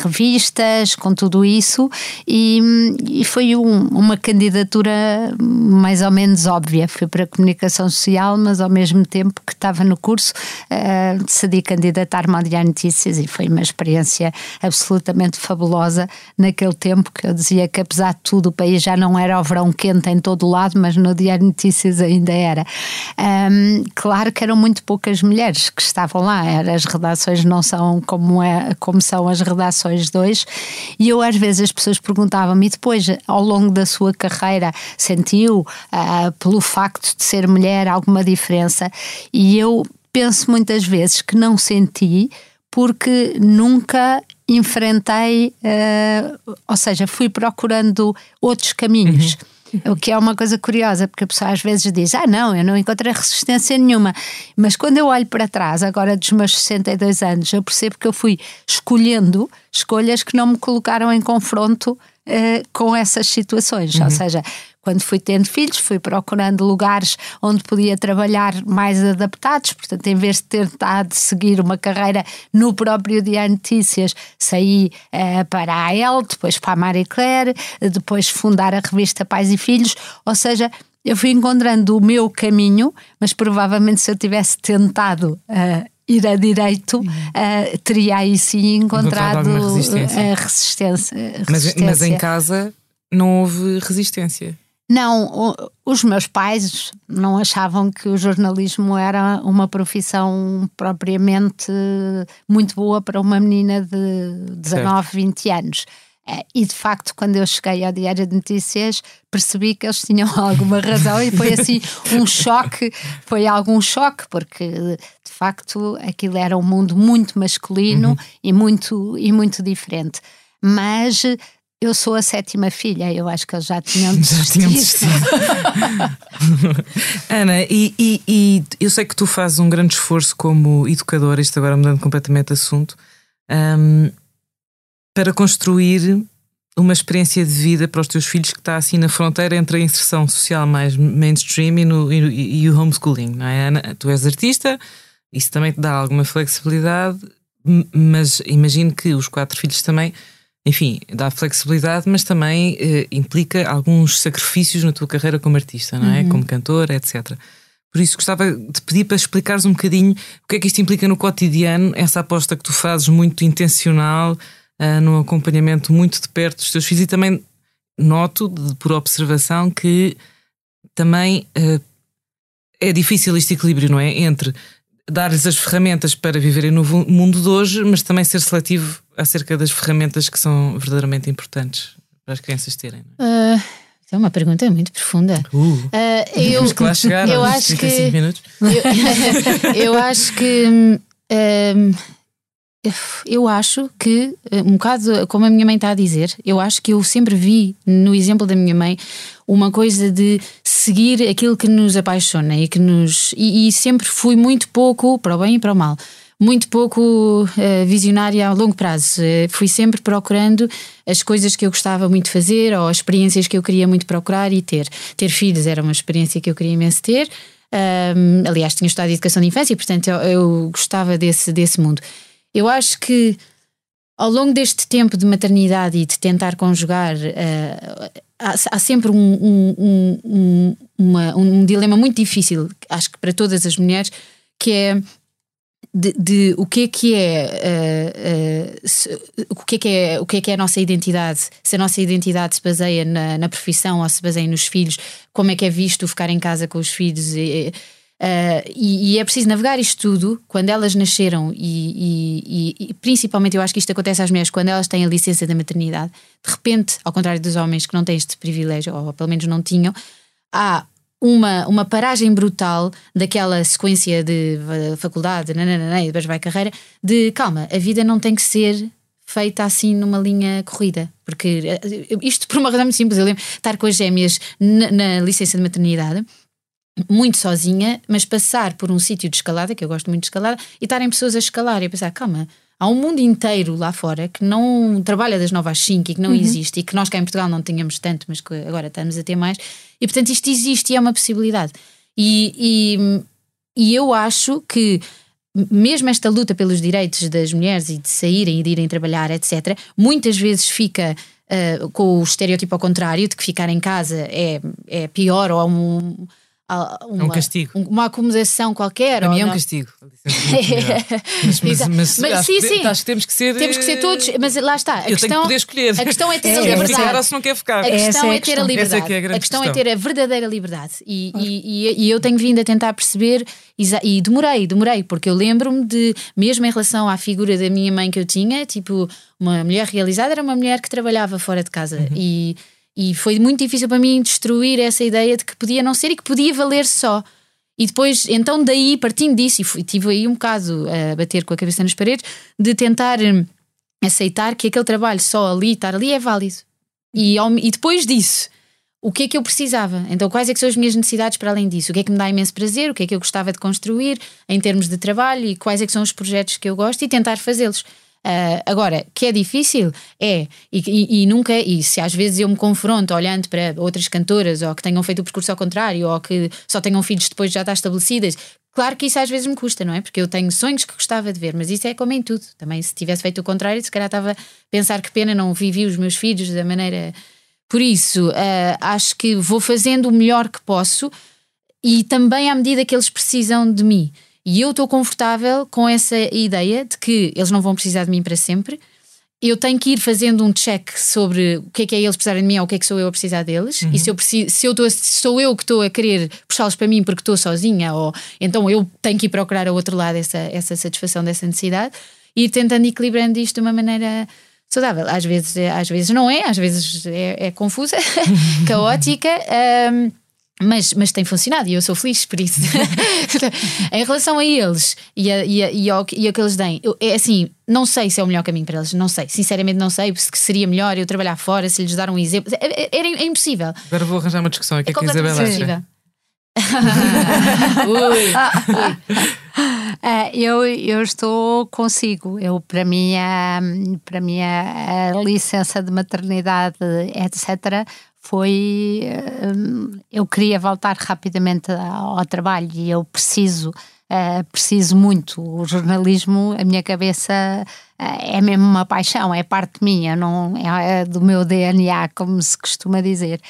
S4: revistas, com tudo isso, e, e foi um, uma candidatura mais ou menos óbvia. Fui para a comunicação social, mas ao mesmo tempo que estava no curso, uh, decidi candidatar-me ao Diário Notícias e foi uma experiência absolutamente fabulosa naquele tempo que eu dizia que apesar de tudo o país já não era o verão quente em todo o lado, mas no Diário Notícias ainda era. Um, claro que eram muito poucas mulheres que estavam lá, as redações não são como, é, como são as redações hoje e eu às vezes as pessoas perguntavam-me e depois ao longo da sua carreira sentiu uh, pelo facto de ser mulher alguma diferença e eu penso muitas vezes que não senti porque nunca enfrentei, uh, ou seja, fui procurando outros caminhos. Uhum. O que é uma coisa curiosa, porque a pessoa às vezes diz: Ah, não, eu não encontrei resistência nenhuma. Mas quando eu olho para trás, agora dos meus 62 anos, eu percebo que eu fui escolhendo escolhas que não me colocaram em confronto uh, com essas situações. Uhum. Ou seja, quando fui tendo filhos, fui procurando lugares onde podia trabalhar mais adaptados, portanto, em vez de ter tentado seguir uma carreira no próprio Dia Notícias, saí uh, para a AEL, depois para a Marie Claire, depois fundar a revista Pais e Filhos, ou seja, eu fui encontrando o meu caminho, mas provavelmente se eu tivesse tentado uh, ir a direito, uh, teria aí sim encontrado resistência. resistência.
S2: Mas, mas em casa não houve resistência.
S4: Não, os meus pais não achavam que o jornalismo era uma profissão propriamente muito boa para uma menina de 19, certo. 20 anos. É, e de facto, quando eu cheguei ao Diário de Notícias, percebi que eles tinham alguma razão e foi assim um choque, foi algum choque, porque de facto aquilo era um mundo muito masculino uhum. e, muito, e muito diferente. Mas eu sou a sétima filha, eu acho que eles já tinham desistido.
S2: Ana, e, e, e, eu sei que tu fazes um grande esforço como educadora, isto agora mudando completamente de assunto, um, para construir uma experiência de vida para os teus filhos que está assim na fronteira entre a inserção social mais mainstream e, no, e, e o homeschooling, não é? Ana, tu és artista, isso também te dá alguma flexibilidade, mas imagino que os quatro filhos também, enfim, dá flexibilidade, mas também eh, implica alguns sacrifícios na tua carreira como artista, não é? Uhum. Como cantora, etc. Por isso gostava de pedir para explicares um bocadinho o que é que isto implica no cotidiano, essa aposta que tu fazes muito intencional, uh, num acompanhamento muito de perto dos teus filhos e também noto, de, por observação, que também uh, é difícil este equilíbrio, não é? Entre dar-lhes as ferramentas para viverem no mundo de hoje, mas também ser seletivo acerca das ferramentas que são verdadeiramente importantes para as crianças terem.
S3: Uh, é uma pergunta muito profunda.
S2: Uh, uh, eu, que lá chegar eu acho que,
S3: eu, eu, acho que um, eu acho que, um bocado como a minha mãe está a dizer, eu acho que eu sempre vi no exemplo da minha mãe uma coisa de seguir aquilo que nos apaixona e que nos. E, e sempre fui muito pouco para o bem e para o mal. Muito pouco uh, visionária a longo prazo. Uh, fui sempre procurando as coisas que eu gostava muito de fazer ou as experiências que eu queria muito procurar e ter. Ter filhos era uma experiência que eu queria imenso ter. Um, aliás, tinha estudado educação de infância, portanto eu, eu gostava desse, desse mundo. Eu acho que ao longo deste tempo de maternidade e de tentar conjugar, uh, há, há, sempre um, um, um, uma, um, dilema muito difícil, acho que para todas as mulheres, que é de, de o que é que é, uh, uh, o que é que é o que é que é a nossa identidade se a nossa identidade se baseia na, na profissão ou se baseia nos filhos como é que é visto ficar em casa com os filhos e, Uh, e, e, é preciso navegar isto tudo quando elas nasceram, e, e, e, principalmente eu acho que isto acontece às mulheres quando elas têm a licença da maternidade. De repente, ao contrário dos homens que não têm este privilégio, ou pelo menos não tinham, há uma, uma paragem brutal daquela sequência de faculdade, nananana, e depois vai carreira, de calma, a vida não tem que ser feita assim numa linha corrida. Porque eh, isto por uma razão muito simples, eu lembro de estar com as gêmeas na, na licença de maternidade muito sozinha, mas passar por um sítio de escalada, que eu gosto muito de escalada, e estarem pessoas a escalar e pensar, calma, há um mundo inteiro lá fora que não trabalha das 9 às 5 e que não uhum. existe e que nós cá em Portugal não tínhamos tanto, mas que agora estamos a ter mais. E portanto isto existe e é uma possibilidade. E, e, e eu acho que mesmo esta luta pelos direitos das mulheres e de saírem e de irem trabalhar, etc., muitas vezes fica uh, com o estereótipo ao contrário, de que ficar em casa é, é pior ou um
S2: uma, um castigo.
S3: uma acomodação qualquer.
S2: Para mim é um castigo. mas, mas, mas, mas sim, sim. acho que temos que ser.
S3: Temos que ser todos, mas lá está.
S2: A eu questão, tenho que poder escolher.
S3: A questão é ter
S2: é,
S3: a liberdade.
S2: Ficar ou se não quer ficar.
S3: A questão é, é ter a liberdade. É a, é a, a, questão, é ter a verdadeira liberdade. E, e, e, e, eu tenho vindo a tentar perceber, e demorei, demorei, porque eu lembro-me de, mesmo em relação à figura da minha mãe que eu tinha, tipo, uma mulher realizada era uma mulher que trabalhava fora de casa. Uhum. E e foi muito difícil para mim destruir essa ideia de que podia não ser e que podia valer só. E depois, então, daí, partindo disso, e tive aí um bocado a bater com a cabeça nas paredes, de tentar hum, aceitar que aquele trabalho só ali, estar ali, é válido. E, e depois disso, o que é que eu precisava? Então, quais é que são as minhas necessidades para além disso? O que é que me dá imenso prazer? O que é que eu gostava de construir em termos de trabalho? E quais é que são os projetos que eu gosto? E tentar fazê-los. Uh, agora, que é difícil? É. E, e, e, nunca, e se às vezes eu me confronto olhando para outras cantoras ou que tenham feito o percurso ao contrário ou que só tenham filhos depois já está estabelecidas, claro que isso às vezes me custa, não é? Porque eu tenho sonhos que gostava de ver, mas isso é como em tudo. Também se tivesse feito o contrário, se calhar estava a pensar que pena não vivi os meus filhos da maneira. Por isso, uh, acho que vou fazendo o melhor que posso e também à medida que eles precisam de mim. E eu estou confortável com essa ideia de que eles não vão precisar de mim para sempre. Eu tenho que ir fazendo um check sobre o que é que é eles precisarem de mim ou o que é que sou eu a precisar deles. Uhum. E se eu, preciso, se eu tô, sou eu que estou a querer puxá-los para mim porque estou sozinha, ou então eu tenho que ir procurar ao outro lado essa, essa satisfação dessa necessidade e ir tentando equilibrando isto de uma maneira saudável. Às vezes, às vezes não é, às vezes é, é confusa, caótica. Um, mas, mas tem funcionado e eu sou feliz por isso. em relação a eles e, a, e, a, e, ao, e ao que eles têm, eu, é assim, não sei se é o melhor caminho para eles, não sei. Sinceramente, não sei se seria melhor eu trabalhar fora, se lhes dar um exemplo. É, é, é, é impossível.
S2: Agora vou arranjar uma discussão aqui é com a Isabela.
S3: ui, ui.
S4: Uh, eu, eu estou consigo. Eu, para mim, a, para mim a licença de maternidade, etc., foi. Uh, eu queria voltar rapidamente ao, trabalho e eu preciso. Uh, preciso muito. O jornalismo, a minha cabeça uh, é mesmo uma paixão, é parte minha, não é, é do meu DNA, como se costuma dizer.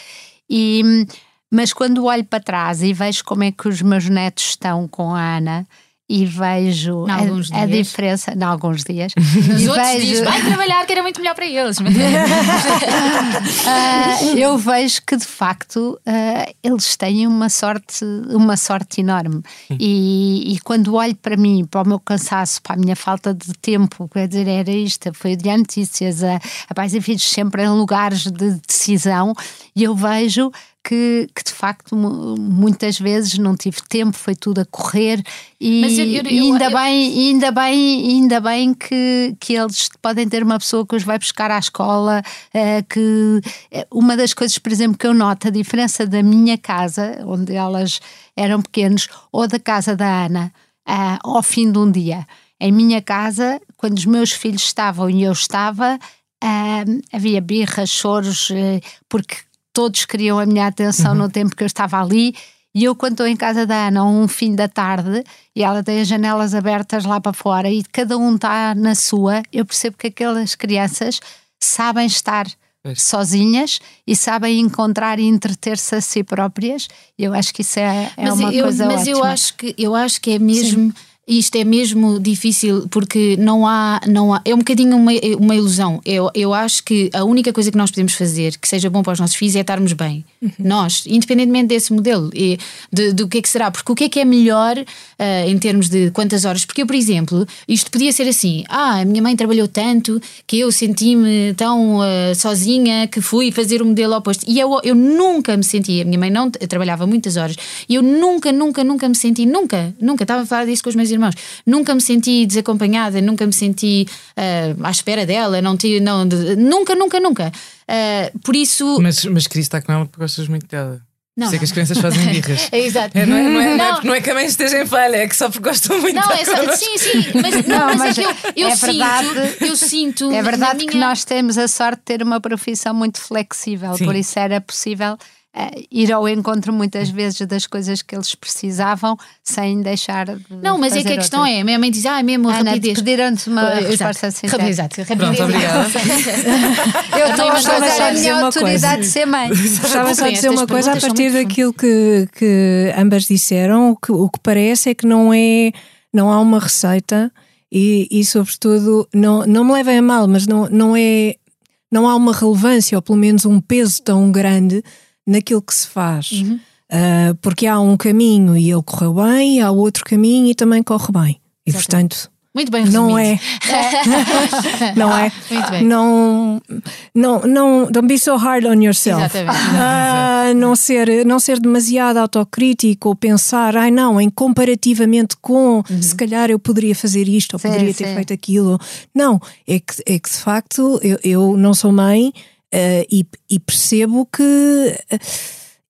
S4: E, mas quando olho para trás e vejo como é que os meus netos estão com a Ana, e vejo a, a, diferença em alguns dias.
S3: Nos e outros vejo... dias, vai trabalhar que era muito melhor para eles. uh,
S4: eu vejo que de facto uh, eles têm uma sorte, uma sorte enorme. E, e, quando olho para mim, para o meu cansaço, para a minha falta de tempo, quer dizer, era isto, foi de notícias, a, a pais e filhos sempre em lugares de decisão, e eu vejo que, que, de facto muitas vezes não tive tempo, foi tudo a correr e, eu, eu, eu, ainda, bem, ainda bem, ainda bem que, que eles podem ter uma pessoa que os vai buscar à escola, uh, que eh, uma das coisas, por exemplo, que eu noto a diferença da minha casa, onde elas eram pequenos, ou da casa da Ana, uh, ao fim de um dia. Em minha casa, quando os meus filhos estavam e eu estava, havia birras, choros, porque todos queriam a minha atenção uhum. no tempo que eu estava ali. E eu, quando estou em casa da Ana, um fim da tarde, e ela tem as janelas abertas lá para fora e cada um está na sua, eu percebo que aquelas crianças sabem estar sozinhas e sabem encontrar e entreter-se a si próprias. Eu acho que isso é, é uma
S3: eu,
S4: coisa
S3: mas
S4: ótima.
S3: eu acho que eu acho que é mesmo Sim isto é mesmo difícil porque não há, não há é um bocadinho uma, uma ilusão. Eu, eu acho que a única coisa que nós podemos fazer que seja bom para os nossos filhos é estarmos bem. Uhum. Nós, independentemente desse modelo e de, do que é que será. Porque o que é que é melhor uh, em termos de quantas horas? Porque eu, por exemplo, isto podia ser assim: ah, a minha mãe trabalhou tanto que eu senti-me tão uh, sozinha que fui fazer o modelo oposto. E eu, eu nunca me senti, a minha mãe não trabalhava muitas horas, e eu nunca, nunca, nunca me senti, nunca, nunca, estava a falar disso com os meus irmãos. Nunca me senti desacompanhada, nunca me senti uh, à espera dela, não, tive, não de, nunca, nunca, nunca. Uh, por isso.
S2: Mas, mas Cris está com ela porque gostas muito dela. Não, Sei não. que as crianças fazem birras.
S3: é, exato.
S2: É, não, é, não, é, não. é, não é que a mãe esteja em falha, é que só porque gostam muito
S3: não, é só, Sim, sim, mas, não, mas, mas é que eu, eu é sinto, verdade, eu sinto.
S4: É verdade minha... que nós temos a sorte de ter uma profissão muito flexível, sim. por isso era possível ir ao encontro muitas vezes das coisas que eles precisavam sem deixar de
S3: Não, mas é que a questão é, a minha mãe diz, ah, é mesmo Ana, rapidez.
S4: Pediram-te uma uh, resposta assim.
S3: Exato, rapidez.
S2: Pronto, obrigada.
S4: Eu estou a usar a minha autoridade de ser mãe.
S1: Estava só a dizer uma coisa a partir daquilo que, que ambas disseram, o que, o que parece é que não é, não há uma receita e, e sobretudo, não, não me levem a mal, mas não, não é, não há uma relevância, ou pelo menos um peso tão grande naquilo que se faz. Uhum. Uh, porque há um caminho e ele correu bem, há outro caminho e também corre bem. E portanto.
S3: Muito bem resumido.
S1: Não é. não é.
S3: Muito bem.
S1: Não, não, não, don't be so hard on yourself.
S3: Exatamente.
S1: Uh, não, ser, não ser demasiado autocrítico ou pensar, ai não, em comparativamente com, uhum. se calhar eu poderia fazer isto ou sim, poderia ter sim. feito aquilo. Não, é que, é que de facto eu, eu não sou mãe Uh, e, e, percebo que, uh,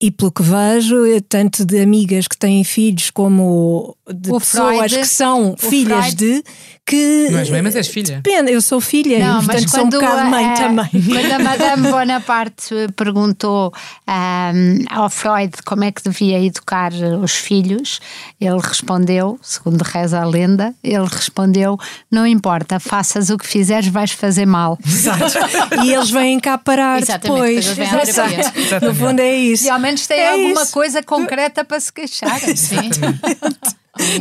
S1: e pelo que vejo, tanto de amigas que têm filhos como de o pessoas Freud, que são filhas Freud. de que.
S2: Não és mãe, mas és filha.
S1: Depende, eu sou filha não, e portanto sou um bocado mãe também.
S4: Quando a Madame Bonaparte perguntou um, ao Freud como é que devia educar os filhos, ele respondeu, segundo reza a lenda, ele respondeu: Não importa, faças o que fizeres, vais fazer mal.
S1: Exato. e eles vêm cá parar depois. depois Exato. No fundo é isso.
S4: E ao menos têm é alguma isso. coisa concreta para se queixar.
S3: Sim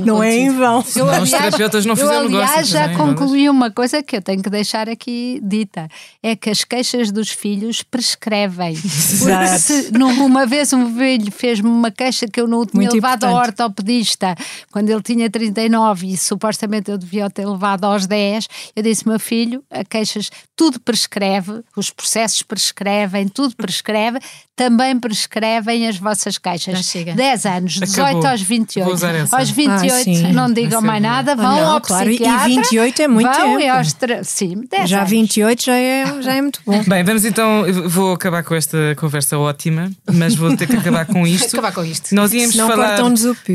S1: não é em vão.
S2: Eu, aliás, os terapeutas não
S4: eu, aliás,
S2: já
S4: concluí uma coisa que eu tenho que deixar aqui dita: é que as queixas dos filhos prescrevem. Porque se uma vez um filho fez-me uma queixa que eu não o tinha Muito levado importante. ao ortopedista quando ele tinha 39 e supostamente eu devia ter levado aos 10, eu disse: meu filho, a queixas, tudo prescreve, os processos prescrevem, tudo prescreve, também prescrevem as vossas caixas. Já chega. 10 anos, 18
S2: Acabou.
S4: aos 28. Aos 28
S1: ah,
S4: não digam mais nada, vão não, ao claro, psiquiatra.
S1: E 28 é muito
S4: vão
S1: tempo.
S4: Aos tra... Sim, 10
S1: já
S4: anos.
S1: 28 já é, já é muito bom.
S2: Bem, vamos então, vou acabar com esta conversa ótima, mas vou ter que acabar com isto.
S3: acabar com isto.
S2: Nós íamos
S1: Senão
S2: falar.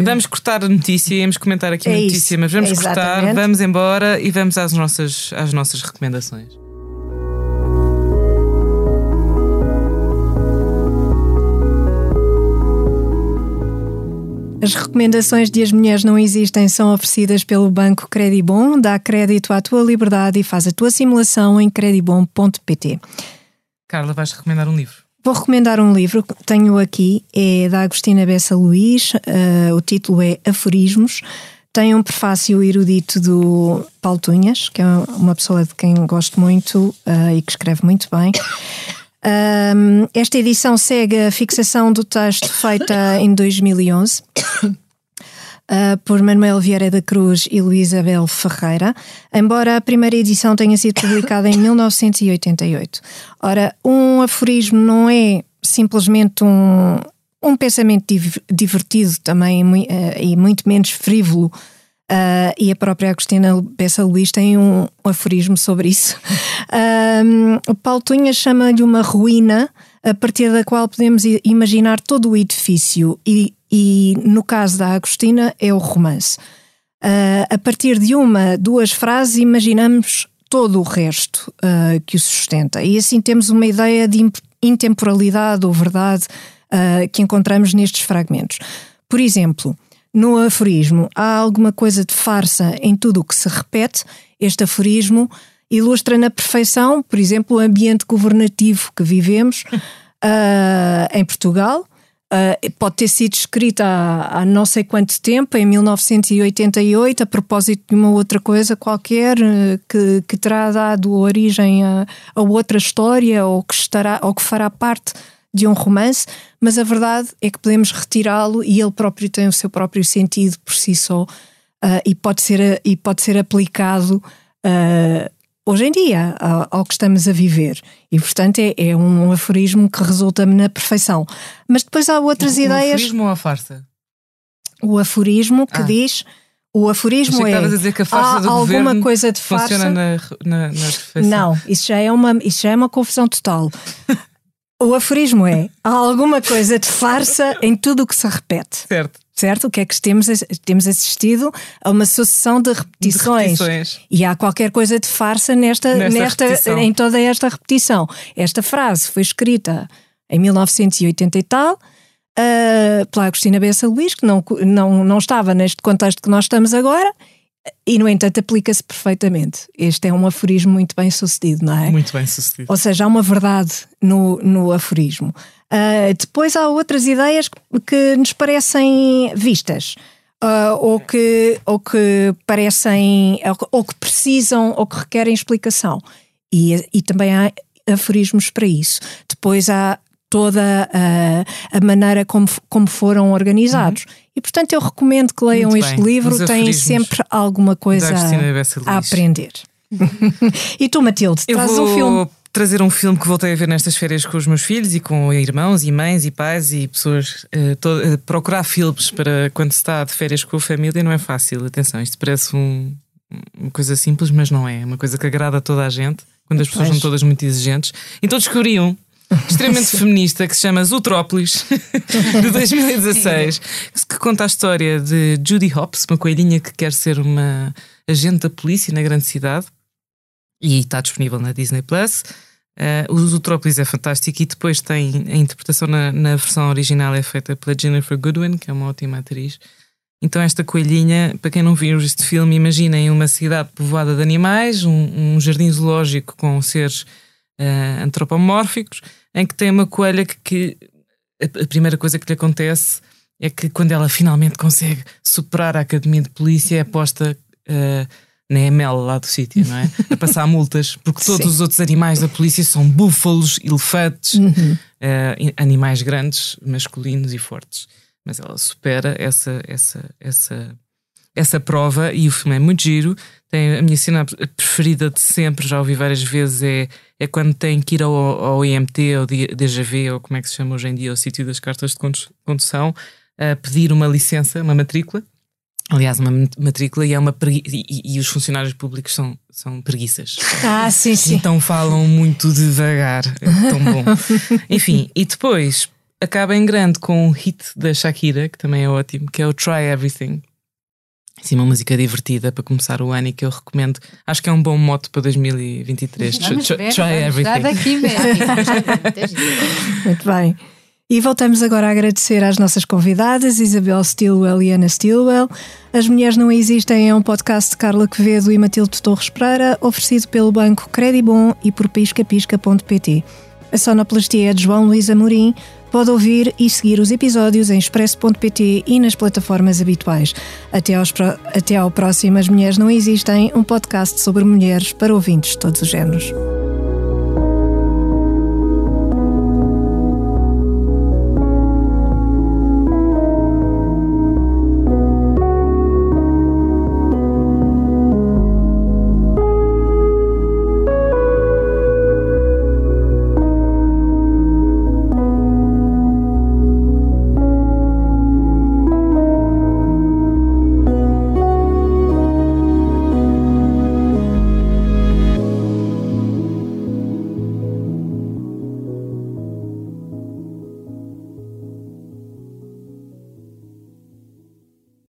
S2: Vamos cortar a notícia, íamos comentar aqui
S1: é
S2: a notícia,
S1: isso,
S2: mas vamos
S1: é
S2: cortar, vamos embora e vamos às nossas, às nossas recomendações.
S1: As recomendações de As Mulheres Não Existem são oferecidas pelo Banco Credibon. Dá crédito à tua liberdade e faz a tua simulação em credibon.pt.
S2: Carla, vais recomendar um livro?
S1: Vou recomendar um livro que tenho aqui, é da Agostina Bessa Luís, uh, o título é Aforismos. Tem um prefácio erudito do Paulo Tunhas, que é uma pessoa de quem gosto muito uh, e que escreve muito bem. Um, esta edição segue a fixação do texto feita em 2011 uh, por Manuel Vieira da Cruz e Luísa Abel Ferreira, embora a primeira edição tenha sido publicada em 1988. Ora, um aforismo não é simplesmente um, um pensamento divertido também uh, e muito menos frívolo Uh, e a própria Agostina Bessa Luís tem um, aforismo sobre isso. o Paulo Tunha chama-lhe uma ruína a partir da qual podemos imaginar todo o edifício, e, e no caso da Agostina é o romance. Uh, a partir de uma, duas frases, imaginamos todo o resto uh, que o sustenta. E assim temos uma ideia de intemporalidade ou verdade que encontramos nestes fragmentos. Por exemplo, no aforismo, há alguma coisa de farsa em tudo o que se repete. Este aforismo ilustra na perfeição, por exemplo, o ambiente governativo que vivemos uh, em Portugal. Uh, pode ter sido escrita há, há, não sei quanto tempo, em 1988, a propósito de uma outra coisa qualquer uh, que, que terá dado origem a, a outra história ou que, estará, ou que fará parte de um romance, mas a verdade é que podemos retirá-lo e ele próprio tem o seu próprio sentido por si só uh, e, pode ser, e pode ser aplicado uh, hoje em dia ao, ao, que estamos a viver. E portanto é, é um aforismo que resulta-me na perfeição. Mas depois há outras
S2: o,
S1: ideias.
S2: O aforismo ou a farsa?
S1: O aforismo que ah. diz. O aforismo é.
S2: A dizer que a farsa
S1: há
S2: do
S1: alguma coisa de farsa.
S2: Funciona na, na, na.
S1: Não, isso já é uma, isso já é uma confusão total. O aforismo é: há alguma coisa de farsa em tudo o que se repete.
S2: Certo.
S1: Certo? O que é que temos, temos assistido a uma sucessão de repetições.
S2: de repetições.
S1: E há qualquer coisa de farsa nesta,
S2: nesta,
S1: nesta em toda esta repetição. Esta frase foi escrita em 1980 e tal. Uh, pela Agostina Bessa Luís, que não, não, não estava neste contexto que nós estamos agora, e, no entanto, aplica-se perfeitamente. Este é um aforismo muito bem sucedido, não é?
S2: Muito bem sucedido.
S1: Ou seja, há uma verdade no, no aforismo. Uh, depois há outras ideias que nos parecem vistas. Uh, ou, que, ou que parecem, ou que precisam, ou que requerem explicação. E, e também há aforismos para isso. Depois há toda a, a maneira como, como foram organizados. Uhum. E portanto eu recomendo que leiam Muito este bem. livro, tem sempre alguma coisa a, a aprender. e tu, Matilde,
S2: eu
S1: trazes
S2: vou...
S1: um filme
S2: trazer um filme que voltei a ver nestas férias com os meus filhos e com irmãos e mães e pais e pessoas. Uh, uh, procurar filmes para quando se está de férias com a família não é fácil. Atenção, isto parece um, uma coisa simples, mas não é. É uma coisa que agrada a toda a gente, quando as pessoas são todas muito exigentes. Então descobri um extremamente feminista que se chama Zootrópolis, de 2016, que conta a história de Judy Hopps, uma coelhinha que quer ser uma agente da polícia na grande cidade e está disponível na Disney Plus. Uh, o Zootrópolis é fantástico e depois tem a interpretação na, na, versão original é feita pela Jennifer Goodwin, que é uma ótima atriz. Então, esta coelhinha, para quem não viu este filme, imaginem uma cidade povoada de animais, um, um jardim zoológico com seres uh, antropomórficos em que tem uma coelha que, que a, primeira coisa que lhe acontece é que quando ela finalmente consegue superar a academia de polícia é posta uh, na ML lá do sítio, não é? A passar multas, porque todos Sim. os outros animais da polícia são búfalos, elefantes, uhum. uh, animais grandes, masculinos e fortes. Mas ela supera essa, essa, essa, essa prova e o filme é muito giro. Tem a minha cena preferida de sempre, já ouvi várias vezes, é, é quando tem que ir ao, ao IMT, ou DGV, ou como é que se chama hoje em dia, ao sítio das cartas de condução, a pedir uma licença, uma matrícula. Aliás, uma matrícula e, é uma e, e, os funcionários públicos são, são preguiças.
S1: Ah, sim, sim.
S2: Então falam muito devagar. É tão bom. Enfim, e depois acaba em grande com um hit da Shakira, que também é ótimo, que é o Try Everything. Sim, uma música divertida para começar o ano e que eu recomendo. Acho que é um bom moto para 2023.
S4: Vamos ver,
S2: try everything.
S4: Daqui
S1: Muito bem. E voltamos agora a agradecer às nossas convidadas, Isabel Stilwell e Ana Stilwell. As Mulheres Não Existem é um podcast de Carla Quevedo e Matilde Torres Pereira, oferecido pelo Banco Credibon e por piscapisca.pt. A sonoplastia é de João Luís Amorim. Pode ouvir e seguir os episódios em expresso.pt e nas plataformas habituais. Até, aos, até ao próximo As Mulheres Não Existem, um podcast sobre mulheres para ouvintes de todos os géneros.